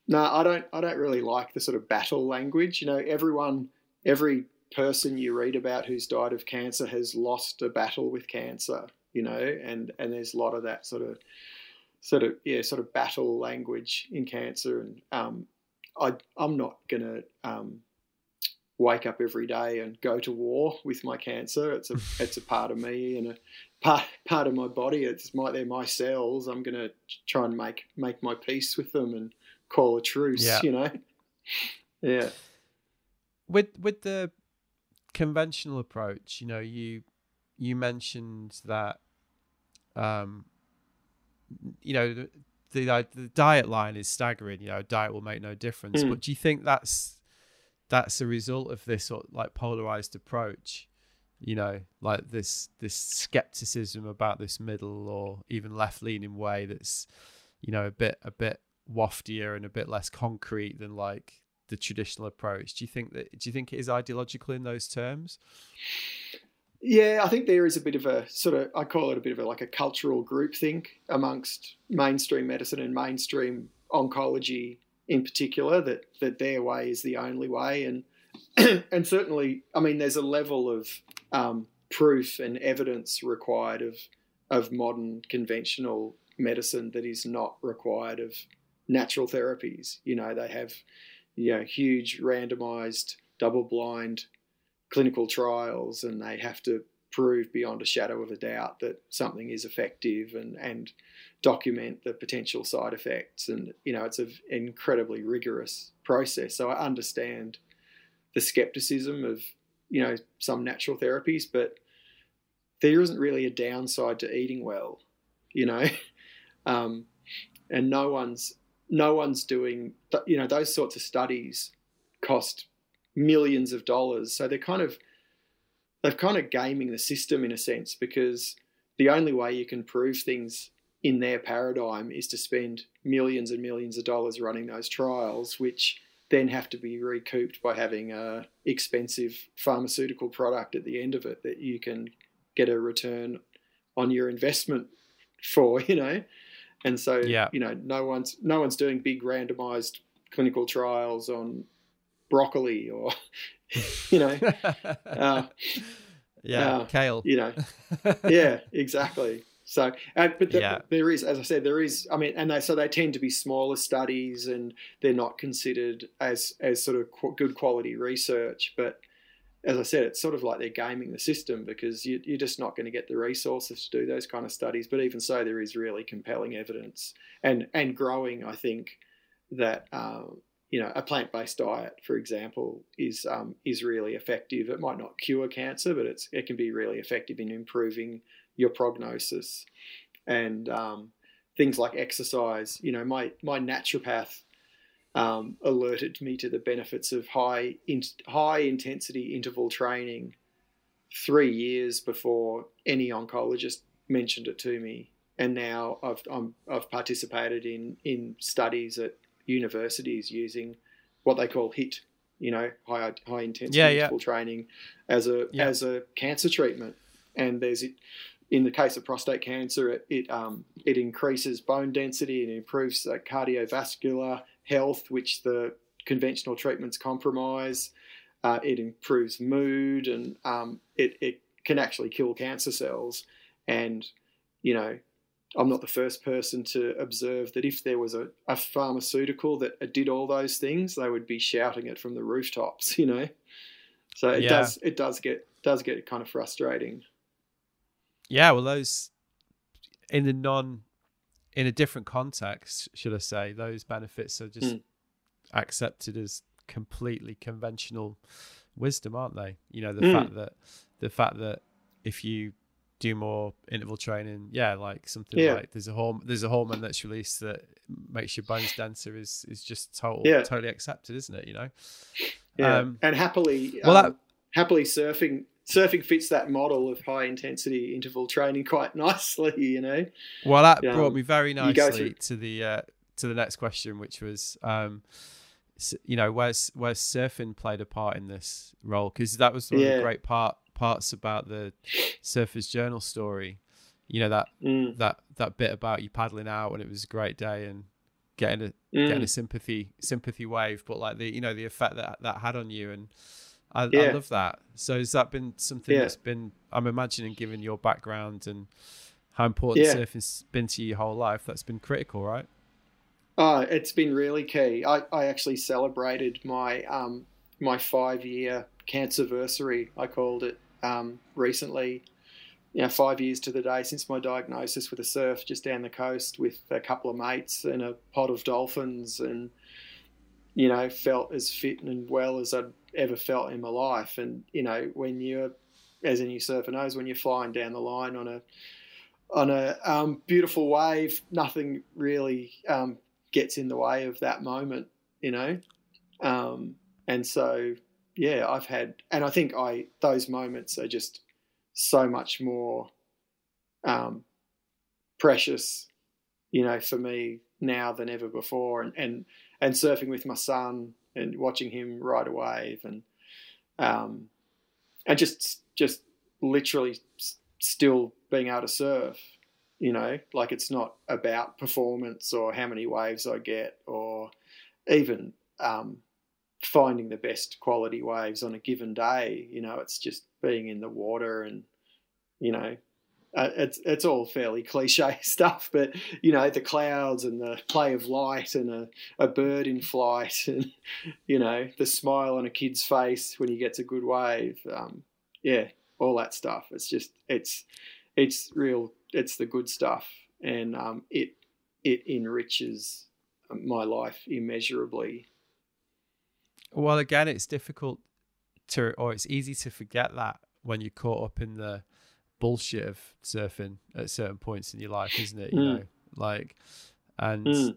no, I don't. I don't really like the sort of battle language. You know, everyone, every person you read about who's died of cancer has lost a battle with cancer. You know, and and there's a lot of that sort of sort of yeah sort of battle language in cancer, and um, I I'm not gonna um, wake up every day and go to war with my cancer. It's a it's a part of me and a part part of my body. It's my they're my cells. I'm gonna try and make make my peace with them and call a truce. Yeah. You know. Yeah. With with the conventional approach, you know, you you mentioned that um you know the, the the diet line is staggering you know diet will make no difference Mm. but do you think that's that's a result of this sort of like polarized approach you know like this this skepticism about this middle or even left leaning way that's you know a bit a bit waftier and a bit less concrete than like the traditional approach. Do you think that do you think it is ideological in those terms? Yeah, I think there is a bit of a sort of I call it a bit of a like a cultural groupthink amongst mainstream medicine and mainstream oncology in particular that that their way is the only way. And and certainly I mean there's a level of um, proof and evidence required of of modern conventional medicine that is not required of natural therapies. You know, they have you know huge randomized double blind clinical trials and they have to prove beyond a shadow of a doubt that something is effective and, and document the potential side effects. And, you know, it's an incredibly rigorous process. So I understand the skepticism of, you know, some natural therapies, but there isn't really a downside to eating well, you know? Um, and no one's, no one's doing, you know, those sorts of studies cost millions of dollars. So they're kind of they're kind of gaming the system in a sense because the only way you can prove things in their paradigm is to spend millions and millions of dollars running those trials, which then have to be recouped by having a expensive pharmaceutical product at the end of it that you can get a return on your investment for, you know. And so, Yeah. you know, no one's no one's doing big randomized clinical trials on broccoli or you know uh, yeah uh, kale you know yeah exactly so uh, but the, Yeah. there is as i said there is i mean and they so they tend to be smaller studies and they're not considered as as sort of qu- good quality research but as i said it's sort of like they're gaming the system because you, you're just not going to get the resources to do those kind of studies but even so there is really compelling evidence and and growing i think that um, you know a plant-based diet, for example, is um, is really effective. It might not cure cancer, but it's it can be really effective in improving your prognosis and um, things like exercise. You know, my my naturopath um, alerted me to the benefits of high in, high intensity interval training three years before any oncologist mentioned it to me. And now I've I'm, I've participated in in studies at universities using what they call HIT, you know, high high intensity Yeah, yeah. interval training, as a Yeah. as a cancer treatment. And there's in the case of prostate cancer, it it, um, it increases bone density and improves uh, cardiovascular health, which the conventional treatments compromise. Uh, it improves mood and um, it it can actually kill cancer cells. And you know, I'm not the first person to observe that if there was a, a pharmaceutical that did all those things, they would be shouting it from the rooftops, you know. So it Yeah. does it does get does get kind of frustrating. Yeah, well, those in the non, in a different context, should I say, those benefits are just Mm. accepted as completely conventional wisdom, aren't they? You know, the Mm. fact that the fact that if you do more interval training, yeah, like something Yeah. like there's a horm- there's a hormone that's released that makes your bones denser is is just total Yeah. totally accepted, isn't it? You know. Yeah, Um, and happily, well, um, happily surfing surfing fits that model of high intensity interval training quite nicely. You know. Well, that Yeah, brought me very nicely through- to the uh, to the next question, which was, um, you know, where's where's surfing played a part in this role? Because that was one of the great part parts about the Surfer's Journal story. You know that Mm, that that bit about you paddling out and it was a great day and getting a mm. getting a sympathy sympathy wave, but like the you know the effect that that had on you and. I, I love that. So has that been something Yeah. that's been? I'm imagining, given your background and how important Yeah. surfing's been to you your whole life. That's been critical, right? Oh, it's been really key. I, I actually celebrated my um, my five year cancerversary, I called it, um, recently. You know, five years to the day since my diagnosis with a surf just down the coast with a couple of mates and a pod of dolphins, and you know, felt as fit and well as I'd ever felt in my life. And you know, when you're, as any surfer knows, when you're flying down the line on a on a um, beautiful wave, nothing really um, gets in the way of that moment, you know. Um, and so, yeah, I've had, and I think I those moments are just so much more um, precious, you know, for me now than ever before. And and and surfing with my son and watching him ride a wave and um, and just just literally still being able to surf you know? Like it's not about performance or how many waves i get or even um, finding the best quality waves on a given day you know? It's just being in the water and you know uh, it's it's all fairly cliche stuff but you know the clouds and the play of light and a, a bird in flight and you know the smile on a kid's face when he gets a good wave um, yeah all that stuff. It's just it's it's real it's the good stuff and um, it it enriches my life immeasurably. Well, again, it's difficult to, or it's easy to forget that when you're caught up in the bullshit of surfing at certain points in your life, isn't it? You Mm. know, like, and Mm.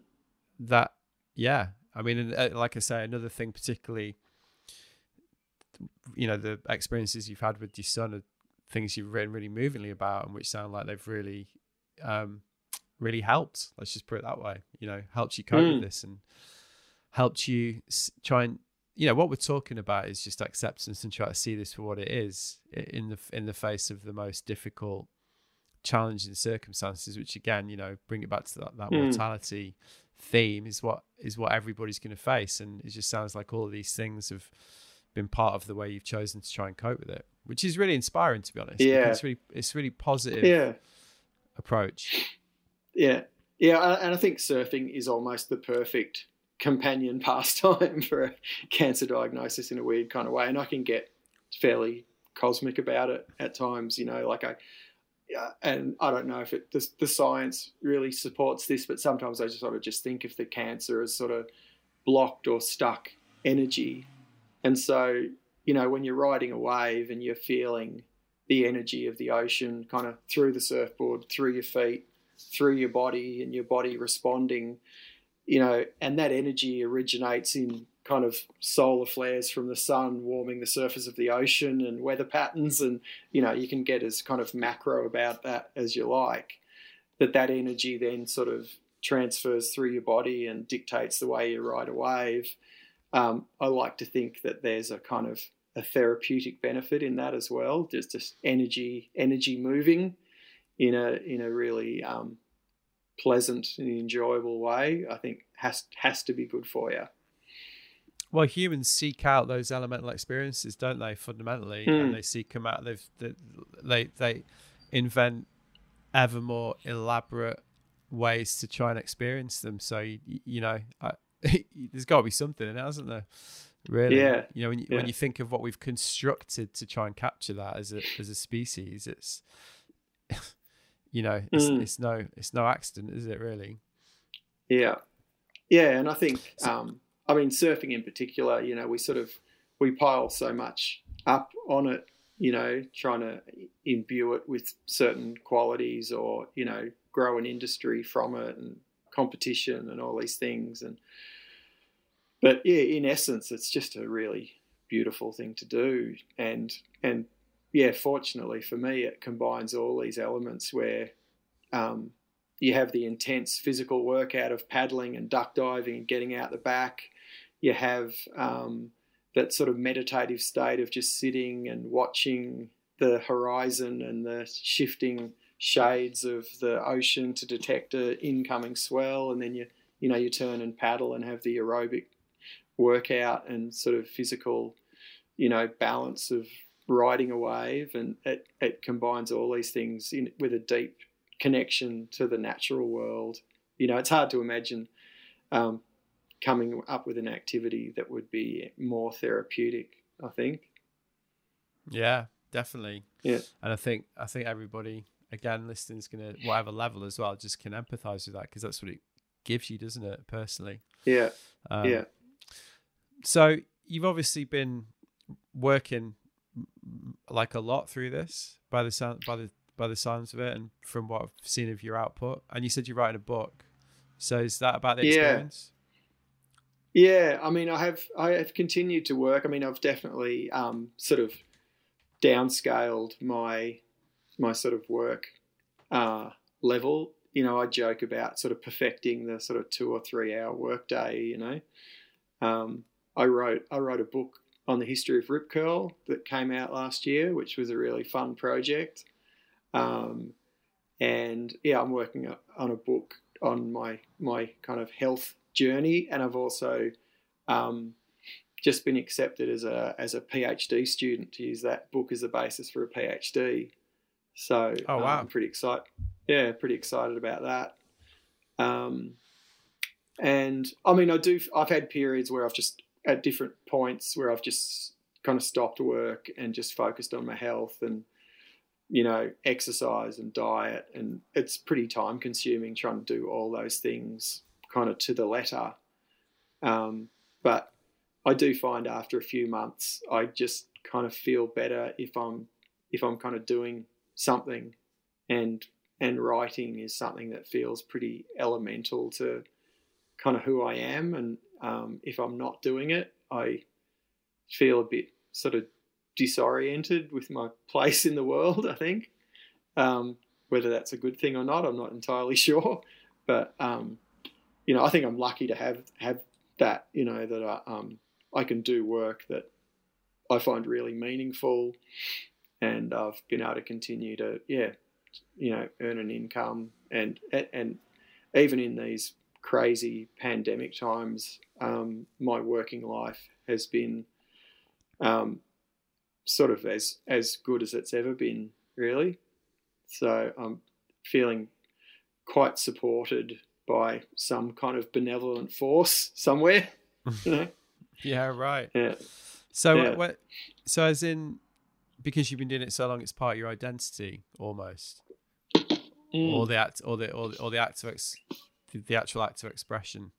that, yeah. I mean, and, uh, like I say, another thing, particularly, you know, the experiences you've had with your son are things you've written really movingly about, and which sound like they've really, um, really helped. Let's just put it that way. You know, helped you cope Mm. with this and helped you s- try and you know what we're talking about is just acceptance and try to see this for what it is in the in the face of the most difficult challenging circumstances which again you know bring it back to that, that Mm. mortality theme is what is what everybody's going to face and it just sounds like all of these things have been part of the way you've chosen to try and cope with it which is really inspiring to be honest Yeah. it's really it's really positive yeah approach yeah yeah and i think surfing is almost the perfect companion pastime for a cancer diagnosis in a weird kind of way and i can get fairly cosmic about it at times you know like i and I don't know if it the, the science really supports this, but sometimes I just sort of just think of the cancer as sort of blocked or stuck energy, and so you know when you're riding a wave and you're feeling the energy of the ocean kind of through the surfboard, through your feet, through your body, and your body responding, you know, and that energy originates in kind of solar flares from the sun warming the surface of the ocean and weather patterns. And you know you can get as kind of macro about that as you like. That that energy then sort of transfers through your body and dictates the way you ride a wave. Um, i like to think that there's a kind of a therapeutic benefit in that as well. Just just energy energy moving in a in a really um, pleasant and enjoyable way i think has has to be good for you well humans seek out those elemental experiences don't they fundamentally Mm. and they seek them out they've they, they they invent ever more elaborate ways to try and experience them so you, you know I, there's got to be something in it hasn't there really Yeah. you know when you, Yeah. when you think of what we've constructed to try and capture that as a as a species it's you know it's, Mm. it's no it's no accident is it really Yeah, yeah, and I think um, I mean surfing in particular. You know, we sort of we pile so much up on it. You know, trying to imbue it with certain qualities, or you know, grow an industry from it, and competition, and all these things. And but yeah, in essence, it's just a really beautiful thing to do, and and yeah, fortunately for me, it combines all these elements where. Um, you have the intense physical workout of paddling and duck diving and getting out the back. You have um, that sort of meditative state of just sitting and watching the horizon and the shifting shades of the ocean to detect a incoming swell, and then you you know you turn and paddle and have the aerobic workout and sort of physical you know balance of riding a wave, and it, it combines all these things in with a deep connection to the natural world. You know, it's hard to imagine um, coming up with an activity that would be more therapeutic. I think. Yeah, definitely. Yeah, and I think I think everybody again listening is gonna whatever level as well just can empathize with that because that's what it gives you, doesn't it? Personally. Yeah. Um, yeah. So you've obviously been working like a lot through this by the sound by the by the signs of it and from what I've seen of your output. And you said you're writing a book. So is that about the experience? Yeah. yeah, I mean, I have I have continued to work. I mean, I've definitely um, sort of downscaled my my sort of work uh, level. You know, I joke about sort of perfecting the sort of two or three hour workday. You know, um, I wrote I wrote a book on the history of rip curl that came out last year, which was a really fun project. Um, and yeah, I'm working on a book on my my kind of health journey, and I've also um, just been accepted as a as a PhD student to use that book as a basis for a PhD. So oh, wow. um, I'm pretty excited. Yeah, pretty excited about that. Um, and I mean, I do. I've had periods where I've just at different points where I've just kind of stopped work and just focused on my health and you know exercise and diet. And it's pretty time consuming trying to do all those things kind of to the letter. Um, but I do find after a few months I just kind of feel better if I'm if I'm kind of doing something. And and writing is something that feels pretty elemental to kind of who I am and um, if I'm not doing it, I feel a bit sort of disoriented with my place in the world. I think um, whether that's a good thing or not, I'm not entirely sure. But um, you know, I think I'm lucky to have have that. You know, that I, um, I can do work that I find really meaningful, and I've been able to continue to yeah, you know, earn an income and and even in these crazy pandemic times, um, my working life has been um, sort of as as good as it's ever been, really. So I'm feeling quite supported by some kind of benevolent force somewhere. You know? yeah, right. Yeah. So yeah. what? So as in, because you've been doing it so long, it's part of your identity almost, mm. or the act, or the or the, or the act of ex, the actual act of expression.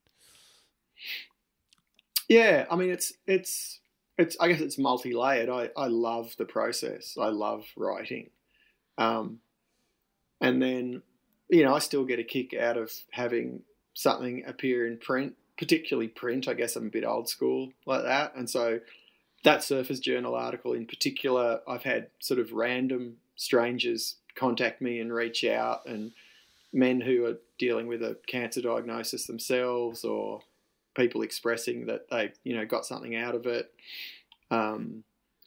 Yeah, I mean it's it's it's I guess it's multi-layered. I, I love the process. I love writing. Um, and then you know, I still get a kick out of having something appear in print, particularly print. I guess I'm a bit old school like that. And so that Surfer's Journal article in particular, I've had sort of random strangers contact me and reach out and men who are dealing with a cancer diagnosis themselves or people expressing that they you know got something out of it. Um,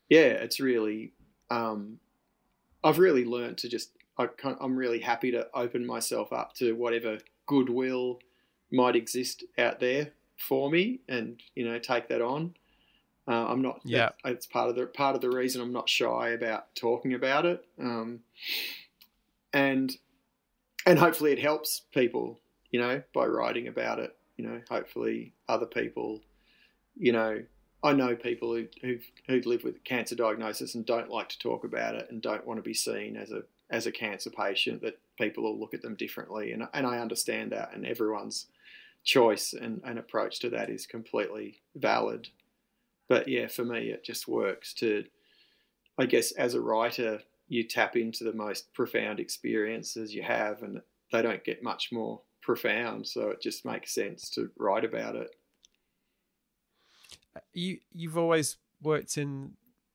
yeah it's really um, i've really learned to just I am really happy to open myself up to whatever goodwill might exist out there for me and you know take that on. Uh, i'm not yeah. it's part of the part of the reason i'm not shy about talking about it. Um, and and hopefully it helps people, you know, by writing about it. You know, hopefully other people, you know, I know people who who who live with cancer diagnosis and don't like to talk about it and don't want to be seen as a as a cancer patient. That people will look at them differently, and and I understand that, and everyone's choice and, and approach to that is completely valid. But yeah, for me, it just works to, I guess, as a writer, you tap into the most profound experiences you have, and they don't get much more profound. So it just makes sense to write about it. You you've always worked in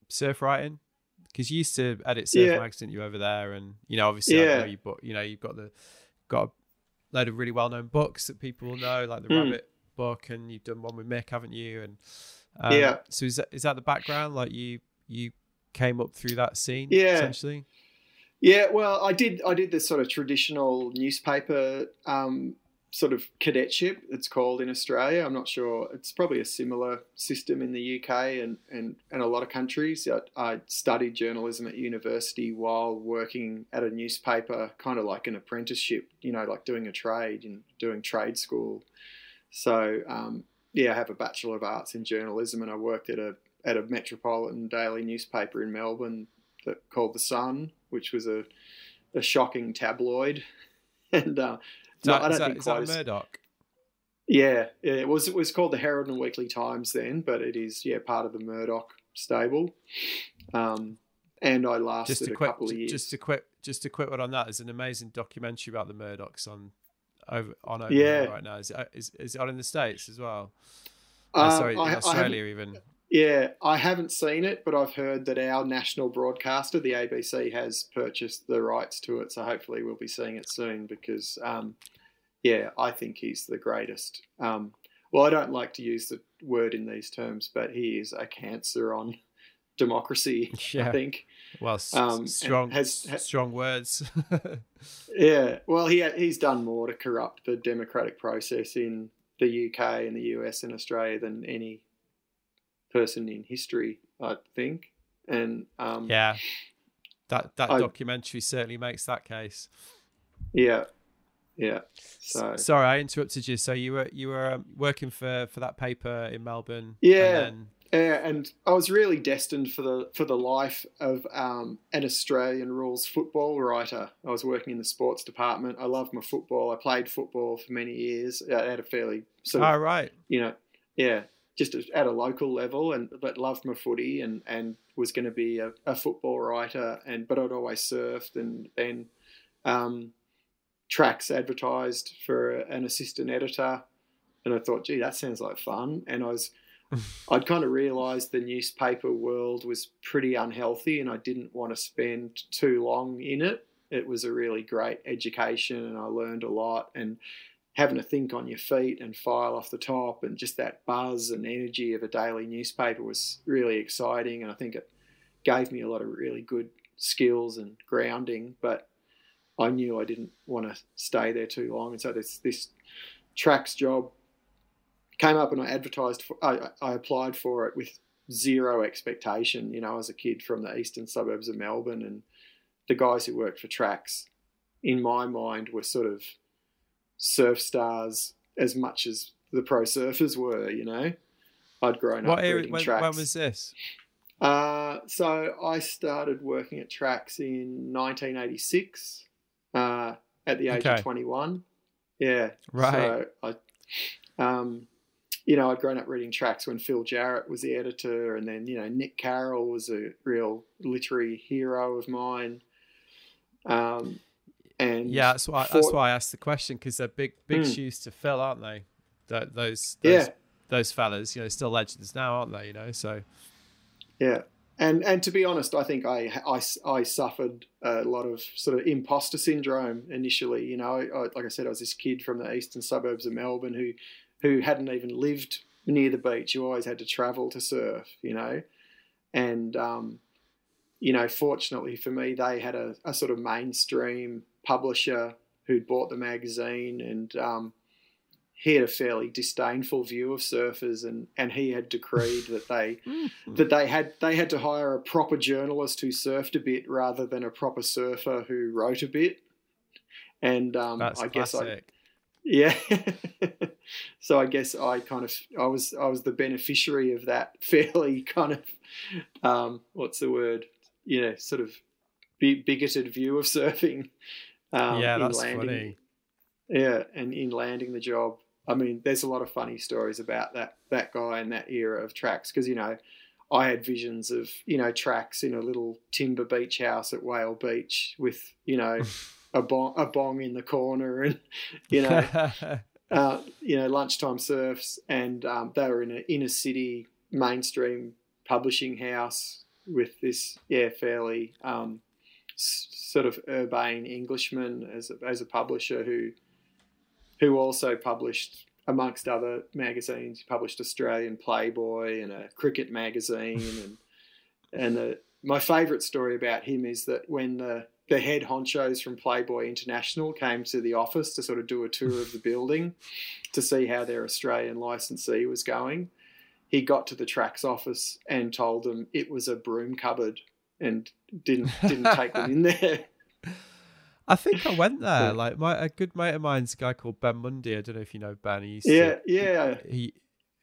surf writing because you used to edit surf yeah. magazine. You over there, and you know obviously yeah. Know you but you know you've got the got a load of really well known books that people will know, like the mm. Rabbit book, and you've done one with Mick, haven't you? And um, yeah, so is that is that the background? Like you you came up through that scene, yeah. essentially? Yeah, well, I did. I did this sort of traditional newspaper um, sort of cadetship. It's called in Australia. I'm not sure. It's probably a similar system in the UK and and, and a lot of countries. I, I studied journalism at university while working at a newspaper, kind of like an apprenticeship. You know, like doing a trade and doing trade school. So um, yeah, I have a bachelor of arts in journalism, and I worked at a at a metropolitan daily newspaper in Melbourne that called the Sun, which was a a shocking tabloid. And uh, no, I don't think is quite that Murdoch. Yeah, yeah, it was it was called the Herald and Weekly Times then, but it is yeah part of the Murdoch stable. Um, and I lasted just a, quick, couple of years. Just a quick, just a quick one on that. There's an amazing documentary about the Murdochs on over on over yeah. right now. Is it, is, is it on in the states as well? Uh, um, sorry, I, Australia even. Yeah, I haven't seen it, but I've heard that our national broadcaster, the ABC, has purchased the rights to it. So hopefully we'll be seeing it soon because, um, yeah, I think he's the greatest. Um, well, I don't like to use the word in these terms, but he is a cancer on democracy. Yeah. I think. Well, um, strong, has, has, strong words. yeah. Well, he he's done more to corrupt the democratic process in the UK and the US and Australia than any person in history, I think. And um, yeah, that that I, documentary certainly makes that case. Yeah, yeah. So sorry, I interrupted you. So you were you were um, working for for that paper in Melbourne. Yeah. And yeah, and I was really destined for the for the life of um, an Australian rules football writer. I was working in the sports department. I loved my football. I played football for many years. I had a fairly sort of, oh, right. you know, yeah, just at a local level, and but loved my footy and and was going to be a, a, football writer, and but I'd always surfed, and then um, Tracks advertised for an assistant editor, and I thought, gee, that sounds like fun, and I was. I'd kind of realised the newspaper world was pretty unhealthy, and I didn't want to spend too long in it. It was a really great education, and I learned a lot. And having to think on your feet and file off the top and just that buzz and energy of a daily newspaper was really exciting and I think it gave me a lot of really good skills and grounding but I knew I didn't want to stay there too long and so this this tracks job came up and I advertised for I, I applied for it with zero expectation you know as a kid from the eastern suburbs of Melbourne and the guys who worked for tracks in my mind were sort of surf stars as much as the pro surfers were. You know, I'd grown what up era, reading when, tracks. When was this? Uh, so I started working at tracks in 1986 uh, at the age okay. of 21. Yeah, right. So I, um, you know, I'd grown up reading tracks when Phil Jarrett was the editor, and then you know Nick Carroll was a real literary hero of mine. Um, and yeah, that's why for, that's why I asked the question because they're big big mm. shoes to fill, aren't they? Those, those yeah those fellas, you know, still legends now, aren't they? You know, so yeah. And and to be honest, I think I, I, I suffered a lot of sort of imposter syndrome initially. You know, I, like I said, I was this kid from the eastern suburbs of Melbourne who who hadn't even lived near the beach. You always had to travel to surf. You know, and um, you know, fortunately for me, they had a, a sort of mainstream publisher who'd bought the magazine, and um, he had a fairly disdainful view of surfers, and, and he had decreed that they mm-hmm. that they had they had to hire a proper journalist who surfed a bit rather than a proper surfer who wrote a bit. And um, I guess I yeah. so I guess I kind of I was I was the beneficiary of that fairly kind of um, what's the word you know sort of bigoted view of surfing. Um, yeah, that's landing, funny. Yeah, and in landing the job, I mean, there's a lot of funny stories about that that guy and that era of tracks because you know, I had visions of you know tracks in a little timber beach house at Whale Beach with you know a bong a bong in the corner and you know. uh, you know, lunchtime surfs, and um, they were in an inner city mainstream publishing house with this, yeah, fairly um, sort of urbane Englishman as a, as a publisher who who also published amongst other magazines. He published Australian Playboy and a cricket magazine, and and the, my favourite story about him is that when the the head honchos from Playboy International came to the office to sort of do a tour of the building to see how their Australian licensee was going. He got to the tracks office and told them it was a broom cupboard and didn't didn't take them in there. I think I went there. Like my a good mate of mine's a guy called Ben Mondy. I don't know if you know Ben. He used yeah, to, yeah. He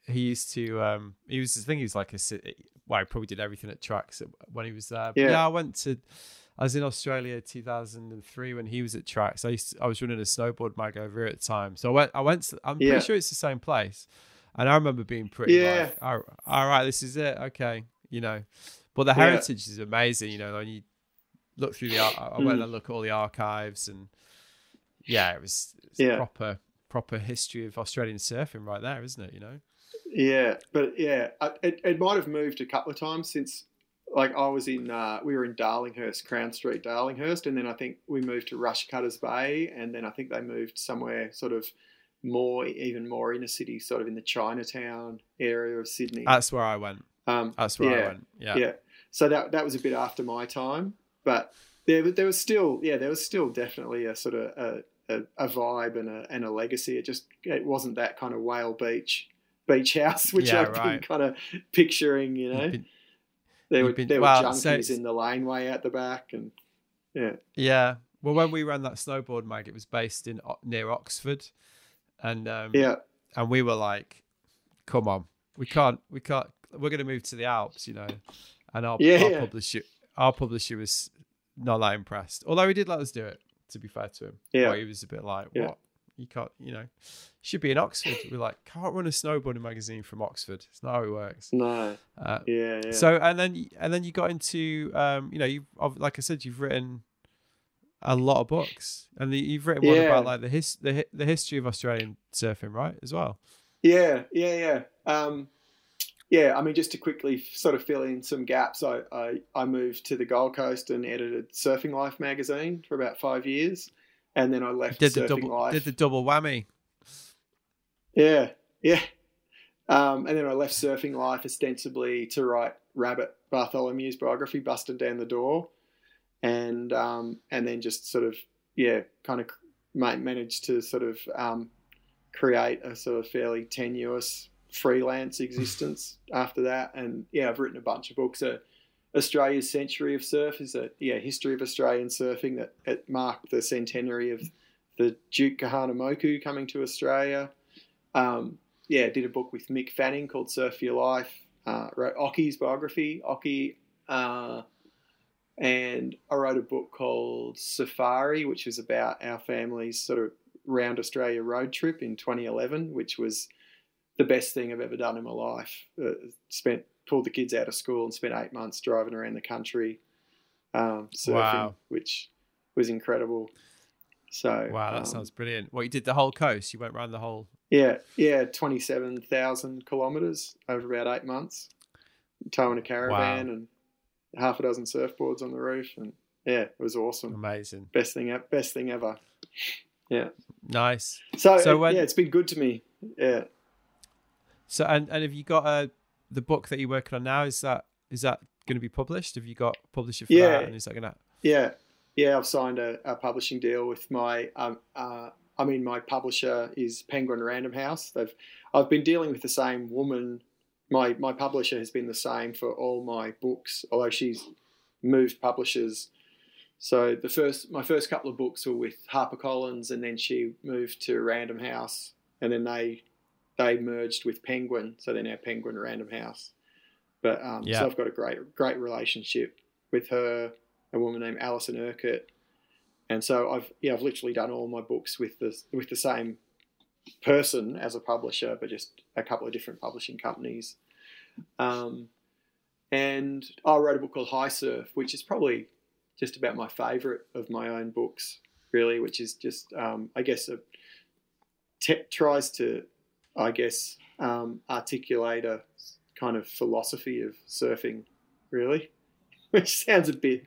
he used to um he was the thing he was like a city well he probably did everything at tracks when he was there. But Yeah. yeah, I went to I was in Australia 2003 when he was at tracks. I used to, I was running a snowboard mag over here at the time. So I went I went to, I'm Yeah. pretty sure it's the same place. And I remember being pretty Yeah. like, all, all right, this is it. Okay, you know. But the Yeah. heritage is amazing, you know, when you look through the I went Mm. and look at all the archives and yeah, it was, it was Yeah. proper proper history of Australian surfing right there, isn't it? You know. Yeah, but yeah, it, it might have moved a couple of times since. Like I was in, uh, we were in Darlinghurst, Crown Street, Darlinghurst, and then I think we moved to Rushcutters Bay, and then I think they moved somewhere sort of more, even more inner city, sort of in the Chinatown area of Sydney. That's where I went. um, That's where yeah, I went. Yeah. yeah. So that that was a bit after my time, but there there was still yeah there was still definitely a sort of a, a, a vibe and a and a legacy. It just it wasn't that kind of whale beach beach house which Yeah, I've been kind of picturing. You know, been- there were been- there well, were junkies it's- in the laneway at the back, and yeah, yeah. Well, when we ran that snowboard mag, it was based in near Oxford, and um, yeah, and we were like, "Come on, we can't, we can't. We're going to move to the Alps, you know." And our, Yeah, our yeah. publisher, our publisher was not that impressed. Although he did let us do it. To be fair to him, Yeah. But he was a bit like, Yeah. "What? You can't, you know, should be in Oxford." We're like, "Can't run a snowboarding magazine from Oxford. It's not how it works." no, Uh, yeah, yeah. So and then and then you got into um, you know you like I said you've written a lot of books and the, you've written one Yeah. about like the his the the history of Australian surfing right as well. Yeah, yeah, yeah. Um, yeah, I mean, just to quickly sort of fill in some gaps, I, I, I moved to the Gold Coast and edited Surfing Life magazine for about five years. And then I left Did the Surfing double Life. did the double whammy. Yeah, yeah. Um, and then I left Surfing Life ostensibly to write Rabbit Bartholomew's biography, Bustin' Down the Door, and um, and then just sort of yeah, kind of ma- managed to sort of um, create a sort of fairly tenuous freelance existence after that. And yeah, I've written a bunch of books. Uh, Australia's Century of Surf is a yeah history of Australian surfing that it marked the centenary of the Duke Kahanamoku coming to Australia. Um, yeah, did a book with Mick Fanning called Surf Your Life. Uh, wrote Occy's biography, Occy, uh, and I wrote a book called Safari, which was about our family's sort of round Australia road trip in 2011, which was the best thing I've ever done in my life. Uh, spent pulled the kids out of school and spent eight months driving around the country um, surfing, Wow. which was incredible. So Wow, that um, sounds brilliant. Well, you did the whole coast? You went around the whole. yeah, yeah, twenty-seven thousand kilometres over about eight months, towing a caravan and half a dozen surfboards on the roof, and yeah, it was awesome. Amazing, Best thing, best thing ever. Yeah. Nice. So, So it- when- yeah, it's been good to me. Yeah, So and and have you got uh, the book that you're working on now? Is that is that going to be published? Have you got publisher for Yeah. that? And is that going to? yeah, yeah. I've signed a, a publishing deal with my. Um, uh, I mean, my publisher is Penguin Random House. They've. I've been dealing with the same woman. My my publisher has been the same for all my books, although she's moved publishers. So the first, my first couple of books were with HarperCollins, and then she moved to Random House, and then they they merged with Penguin, so they're now Penguin Random House. But um, Yeah. so I've got a great great relationship with her, a woman named Alison Urquhart, and so I've yeah I've literally done all my books with the with the same person as a publisher, but just a couple of different publishing companies. Um, and I wrote a book called High Surf, which is probably just about my favourite of my own books, really, which is just um, I guess tries to I guess um, articulate a kind of philosophy of surfing, really, which sounds a bit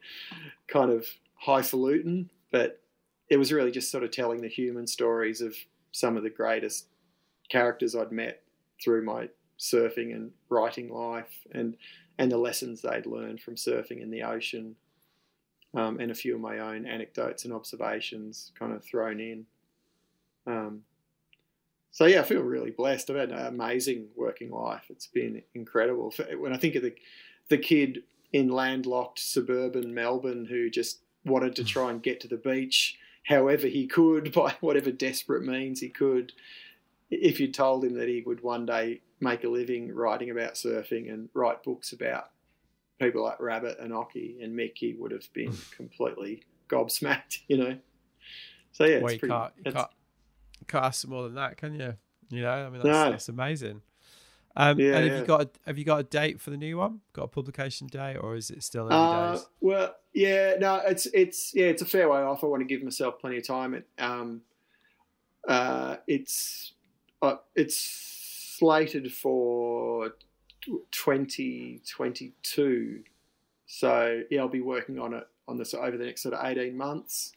kind of highfalutin, but it was really just sort of telling the human stories of some of the greatest characters I'd met through my surfing and writing life and and the lessons they'd learned from surfing in the ocean. um, and a few of my own anecdotes and observations kind of thrown in. Um, so yeah, I feel really blessed. I've had an amazing working life. It's been incredible. When I think of the the kid in landlocked suburban Melbourne who just wanted to try and get to the beach however he could by whatever desperate means he could. If you told him that he would one day make a living writing about surfing and write books about people like Rabbit and Occy and Mick, he would have been completely gobsmacked, you know. So yeah, well, you, pretty, can't, you, can't, can't ask more than that, can you? You know, I mean, that's, no. that's amazing. Um, yeah, and have yeah. you got a, have you got a date for the new one? Got a publication date, or is it still early uh, days? Well, yeah, no, it's it's yeah, it's a fair way off. I want to give myself plenty of time. It, um, uh, it's uh, it's slated for 2022. So yeah, I'll be working on it on this over the next sort of 18 months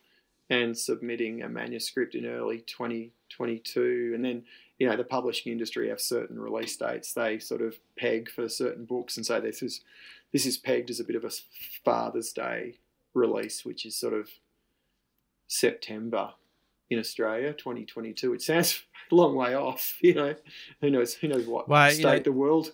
and submitting a manuscript in early 2022. And then, you know, the publishing industry have certain release dates they sort of peg for certain books. And so this is, this is pegged as a bit of a Father's Day release, which is sort of September in Australia, 2022. It sounds a long way off, you know. Who knows? Who knows what well, state you know, the world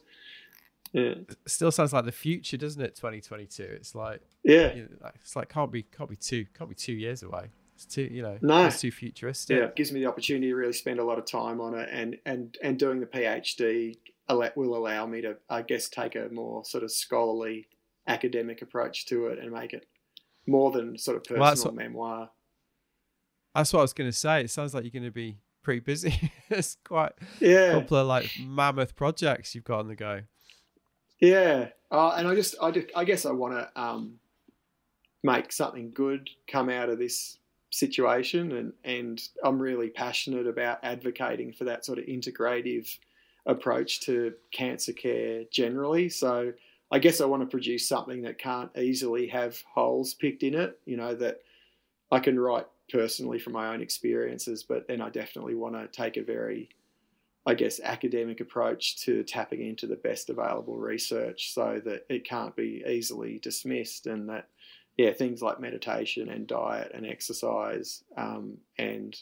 yeah. still sounds like the future, doesn't it? 2022. It's like yeah, you know, it's like can't be can't be two can't be two years away. It's too you know no. it's too futuristic. Yeah, it gives me the opportunity to really spend a lot of time on it, and and and doing the PhD will allow me to, I guess, take a more sort of scholarly academic approach to it and make it more than sort of personal well, that's what, memoir. That's what I was going to say. It sounds like you're going to be pretty busy. it's quite yeah. a couple of like mammoth projects you've got on the go. Yeah, uh, and I just, I, just, I guess I want to um, make something good come out of this situation, and and I'm really passionate about advocating for that sort of integrative approach to cancer care generally. So I guess I want to produce something that can't easily have holes picked in it. You know that I can write personally from my own experiences, but then I definitely want to take a very I guess, academic approach to tapping into the best available research so that it can't be easily dismissed and that, yeah, things like meditation and diet and exercise um, and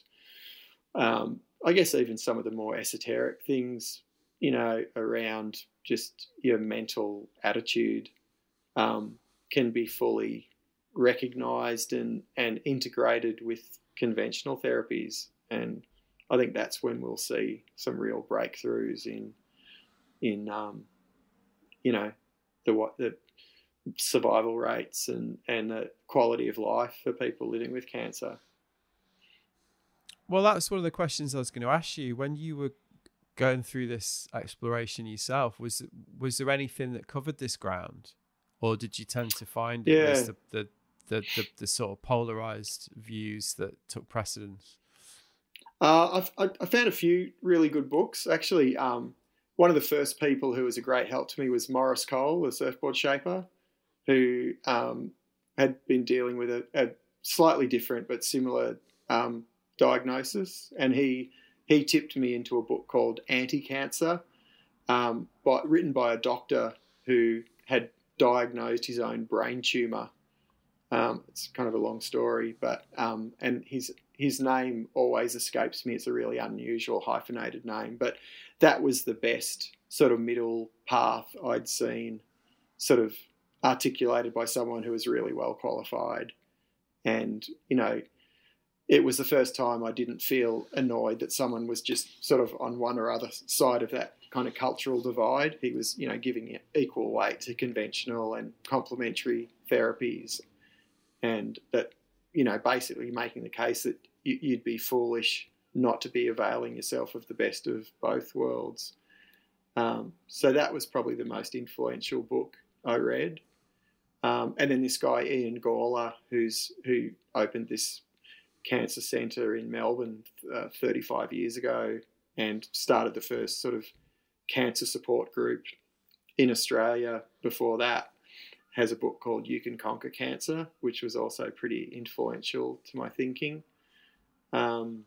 um, I guess even some of the more esoteric things, you know, around just your mental attitude um, can be fully recognized and, and integrated with conventional therapies. And I think that's when we'll see some real breakthroughs in in um, you know the what the survival rates and and the quality of life for people living with cancer. Well, that's one of the questions I was going to ask you when you were going through this exploration yourself. Was was there anything that covered this ground, or did you tend to find it yeah. the, the, the, the, the sort of polarized views that took precedence? Uh, I, I found a few really good books. Actually, um, one of the first people who was a great help to me was Maurice Cole, the surfboard shaper, who um, had been dealing with a, a, slightly different but similar um, diagnosis, and he he tipped me into a book called Anti Cancer, um, by, written by a doctor who had diagnosed his own brain tumor. Um, it's kind of a long story, but um, and his his name always escapes me. It's a really unusual hyphenated name, but that was the best sort of middle path I'd seen, sort of articulated by someone who was really well qualified. And, you know, it was the first time I didn't feel annoyed that someone was just sort of on one or other side of that kind of cultural divide. He was, you know, giving equal weight to conventional and complementary therapies, and that you know, basically making the case that you'd be foolish not to be availing yourself of the best of both worlds. Um, so that was probably the most influential book I read. Um, and then this guy Ian Gawler, who's who opened this cancer centre in Melbourne uh, 35 years ago and started the first sort of cancer support group in Australia before that has a book called You Can Conquer Cancer, which was also pretty influential to my thinking. Um,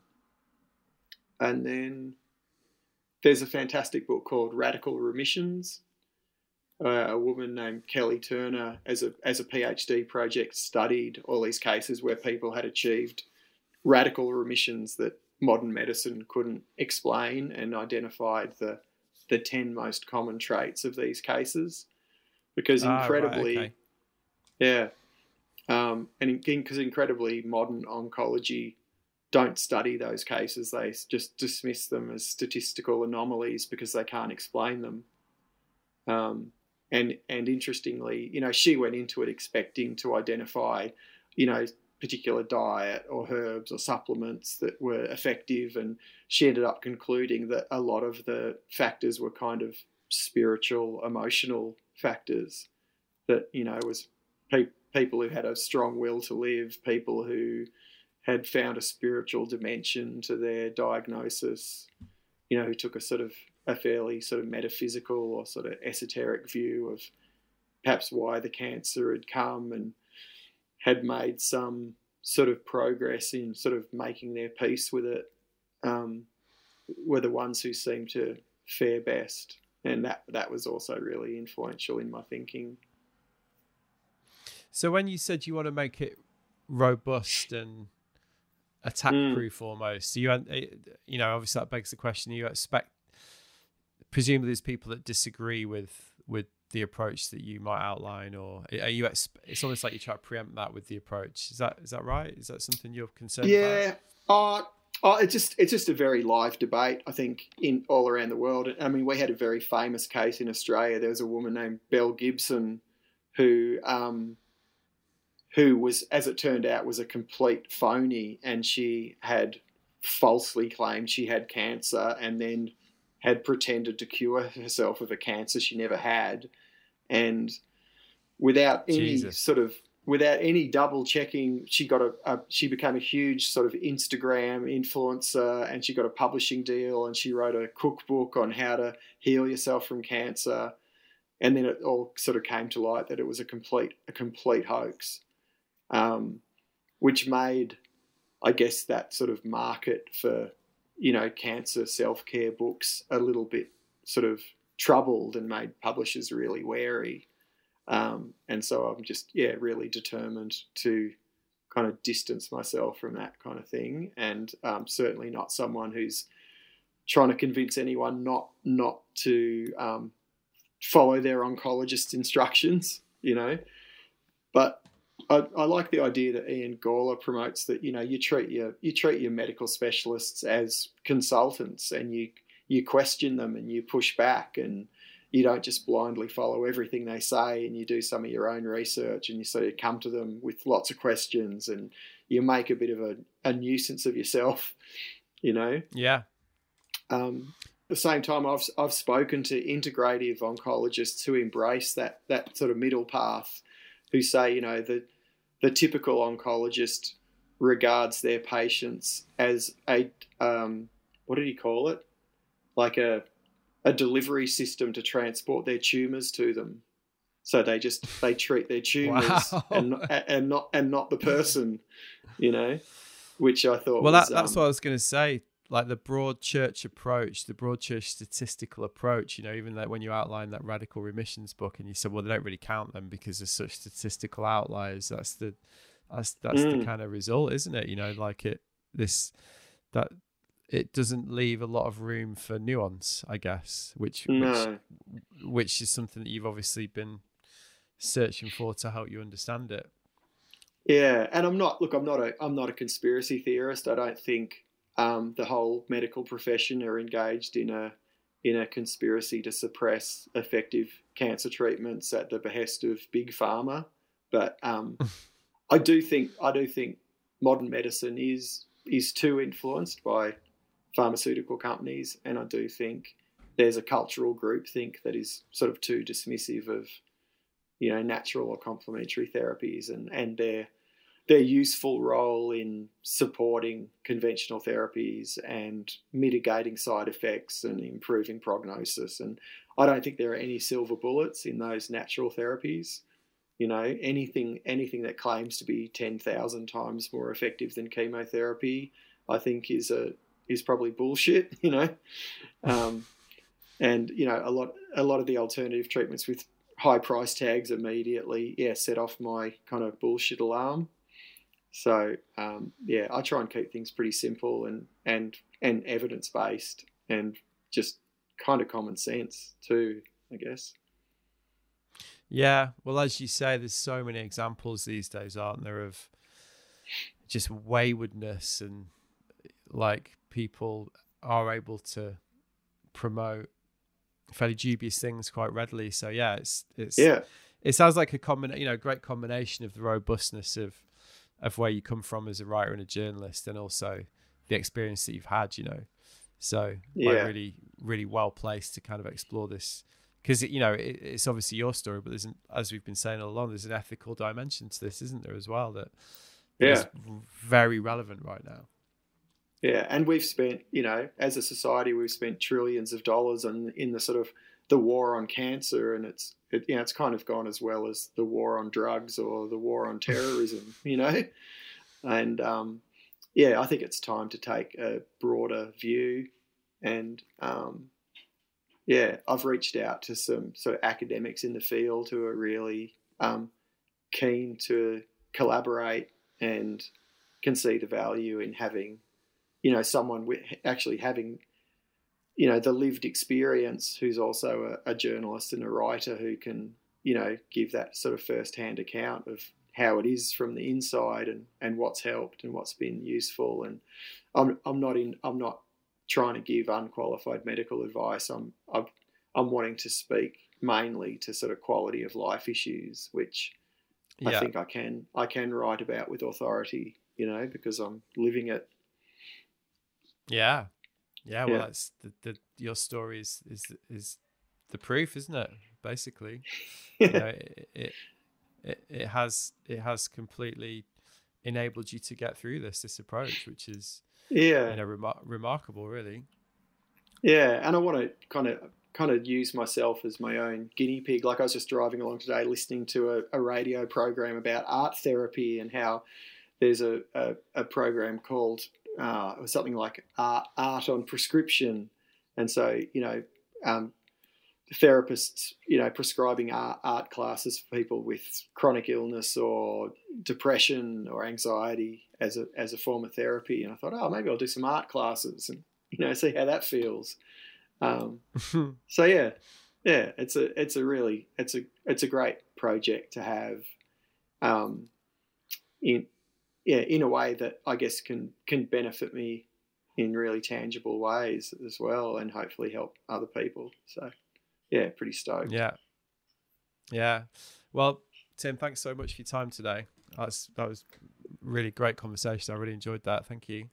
and then there's a fantastic book called Radical Remissions, uh, a woman named Kelly Turner, as a as a PhD project, studied all these cases where people had achieved radical remissions that modern medicine couldn't explain, and identified the the ten most common traits of these cases. Because incredibly, ah, right, okay. yeah, um, and because in, incredibly modern oncology don't study those cases; they just dismiss them as statistical anomalies because they can't explain them. Um, and and interestingly, you know, she went into it expecting to identify, you know, particular diet or herbs or supplements that were effective, and she ended up concluding that a lot of the factors were kind of spiritual, emotional factors. That you know was pe- people who had a strong will to live, people who had found a spiritual dimension to their diagnosis, you know, who took a sort of a fairly sort of metaphysical or sort of esoteric view of perhaps why the cancer had come and had made some sort of progress in sort of making their peace with it um, were the ones who seemed to fare best. And that, that was also really influential in my thinking. So when you said you want to make it robust and attack mm. proof almost, you you know obviously that begs the question: you expect presumably there's people that disagree with with the approach that you might outline, or are you? It's almost like you try to preempt that with the approach. Is that is that right? Is that something you're concerned yeah. about? Uh, Oh, it's just it's just a very live debate, I think, in all around the world. I mean, we had a very famous case in Australia. There was a woman named Belle Gibson who um, who was, as it turned out, was a complete phony, and she had falsely claimed she had cancer, and then had pretended to cure herself of a cancer she never had, and without any Jesus. sort of without any double checking, she got a, a, she became a huge sort of Instagram influencer, and she got a publishing deal, and she wrote a cookbook on how to heal yourself from cancer, and then it all sort of came to light that it was a complete a complete hoax, um, which made, I guess, that sort of market for you know, cancer self care books a little bit sort of troubled and made publishers really wary. Um, and so I'm just, yeah, really determined to kind of distance myself from that kind of thing. And um, certainly not someone who's trying to convince anyone not not to um, follow their oncologist instructions, you know. But I, I, like the idea that Ian Gawler promotes that you know you treat your you treat your medical specialists as consultants and you you question them and you push back and you don't just blindly follow everything they say and you do some of your own research and you sort of come to them with lots of questions and you make a bit of a, a nuisance of yourself, you know. Yeah. Um, at the same time, I've I've spoken to integrative oncologists who embrace that that sort of middle path, who say you know that the typical oncologist regards their patients as a um, what did he call it? Like a a delivery system to transport their tumors to them. So they just they treat their tumors wow. and and not and not the person, you know, which I thought. Well, was, that, that's um, what I was going to say. Like the broad church approach, the broad church statistical approach. You know, even like when you outline that radical remissions book, and you said, well, they don't really count them because there's such statistical outliers. That's the that's that's mm. the kind of result, isn't it? You know, like it this that it doesn't leave a lot of room for nuance, I guess, which no. which which is something that you've obviously been searching for to help you understand it. Yeah, and I'm not look, I'm not a I'm not a conspiracy theorist. I don't think um, the whole medical profession are engaged in a in a conspiracy to suppress effective cancer treatments at the behest of big pharma. But um, I do think I do think modern medicine is is too influenced by pharmaceutical companies, and I do think there's a cultural group think that is sort of too dismissive of you know natural or complementary therapies and and their their useful role in supporting conventional therapies and mitigating side effects and improving prognosis. And I don't think there are any silver bullets in those natural therapies. You know, anything anything that claims to be ten thousand times more effective than chemotherapy, I think is a is probably bullshit. You know, um, and you know a lot a lot of the alternative treatments with high price tags immediately, yeah, set off my kind of bullshit alarm. So um, yeah, I try and keep things pretty simple and and and evidence based and just kind of common sense too, I guess. Yeah, well, as you say, there's so many examples these days, aren't there, of just waywardness and like people are able to promote fairly dubious things quite readily. So yeah, it's it's yeah. It sounds like a common, you know, great combination of the robustness of of where you come from as a writer and a journalist, and also the experience that you've had. You know, so yeah. like really, really well placed to kind of explore this because you know it, it's obviously your story, but there's an, as we've been saying all along, there's an ethical dimension to this, isn't there, as well? That yeah, very relevant right now. Yeah, and we've spent, you know, as a society, we've spent trillions of dollars on in the sort of the war on cancer, and it's it, you know it's kind of gone as well as the war on drugs or the war on terrorism, you know, and um, yeah, I think it's time to take a broader view, and um, yeah, I've reached out to some sort of academics in the field who are really um, keen to collaborate and can see the value in having you know someone with actually having you know the lived experience who's also a, a, journalist and a writer who can you know give that sort of first hand account of how it is from the inside and and what's helped and what's been useful. And I'm I'm not in I'm not trying to give unqualified medical advice. I'm I'm, I'm wanting to speak mainly to sort of quality of life issues which yeah. I think I can I can write about with authority you know because I'm living it. Yeah, yeah. Well, yeah. that's the, the your story is is is the proof, isn't it? Basically, you know, it, it it it has it has completely enabled you to get through this this approach, which is yeah, you know, remar- remarkable, really. Yeah, and I want to kind of kind of use myself as my own guinea pig. Like I was just driving along today, listening to a, a radio program about art therapy and how there's a, a, a program called uh, something like art, art, on prescription, and so you know, um, therapists, you know, prescribing art, art classes for people with chronic illness or depression or anxiety as a as a form of therapy. And I thought, oh, maybe I'll do some art classes and you know see how that feels. Um, so yeah, yeah, it's a it's a really it's a it's a great project to have. Um, in yeah, in a way that I guess can can benefit me in really tangible ways as well, and hopefully help other people. So, yeah, pretty stoked. Yeah, yeah. Well, Tim, thanks so much for your time today. That's that was really great conversation. I really enjoyed that. Thank you.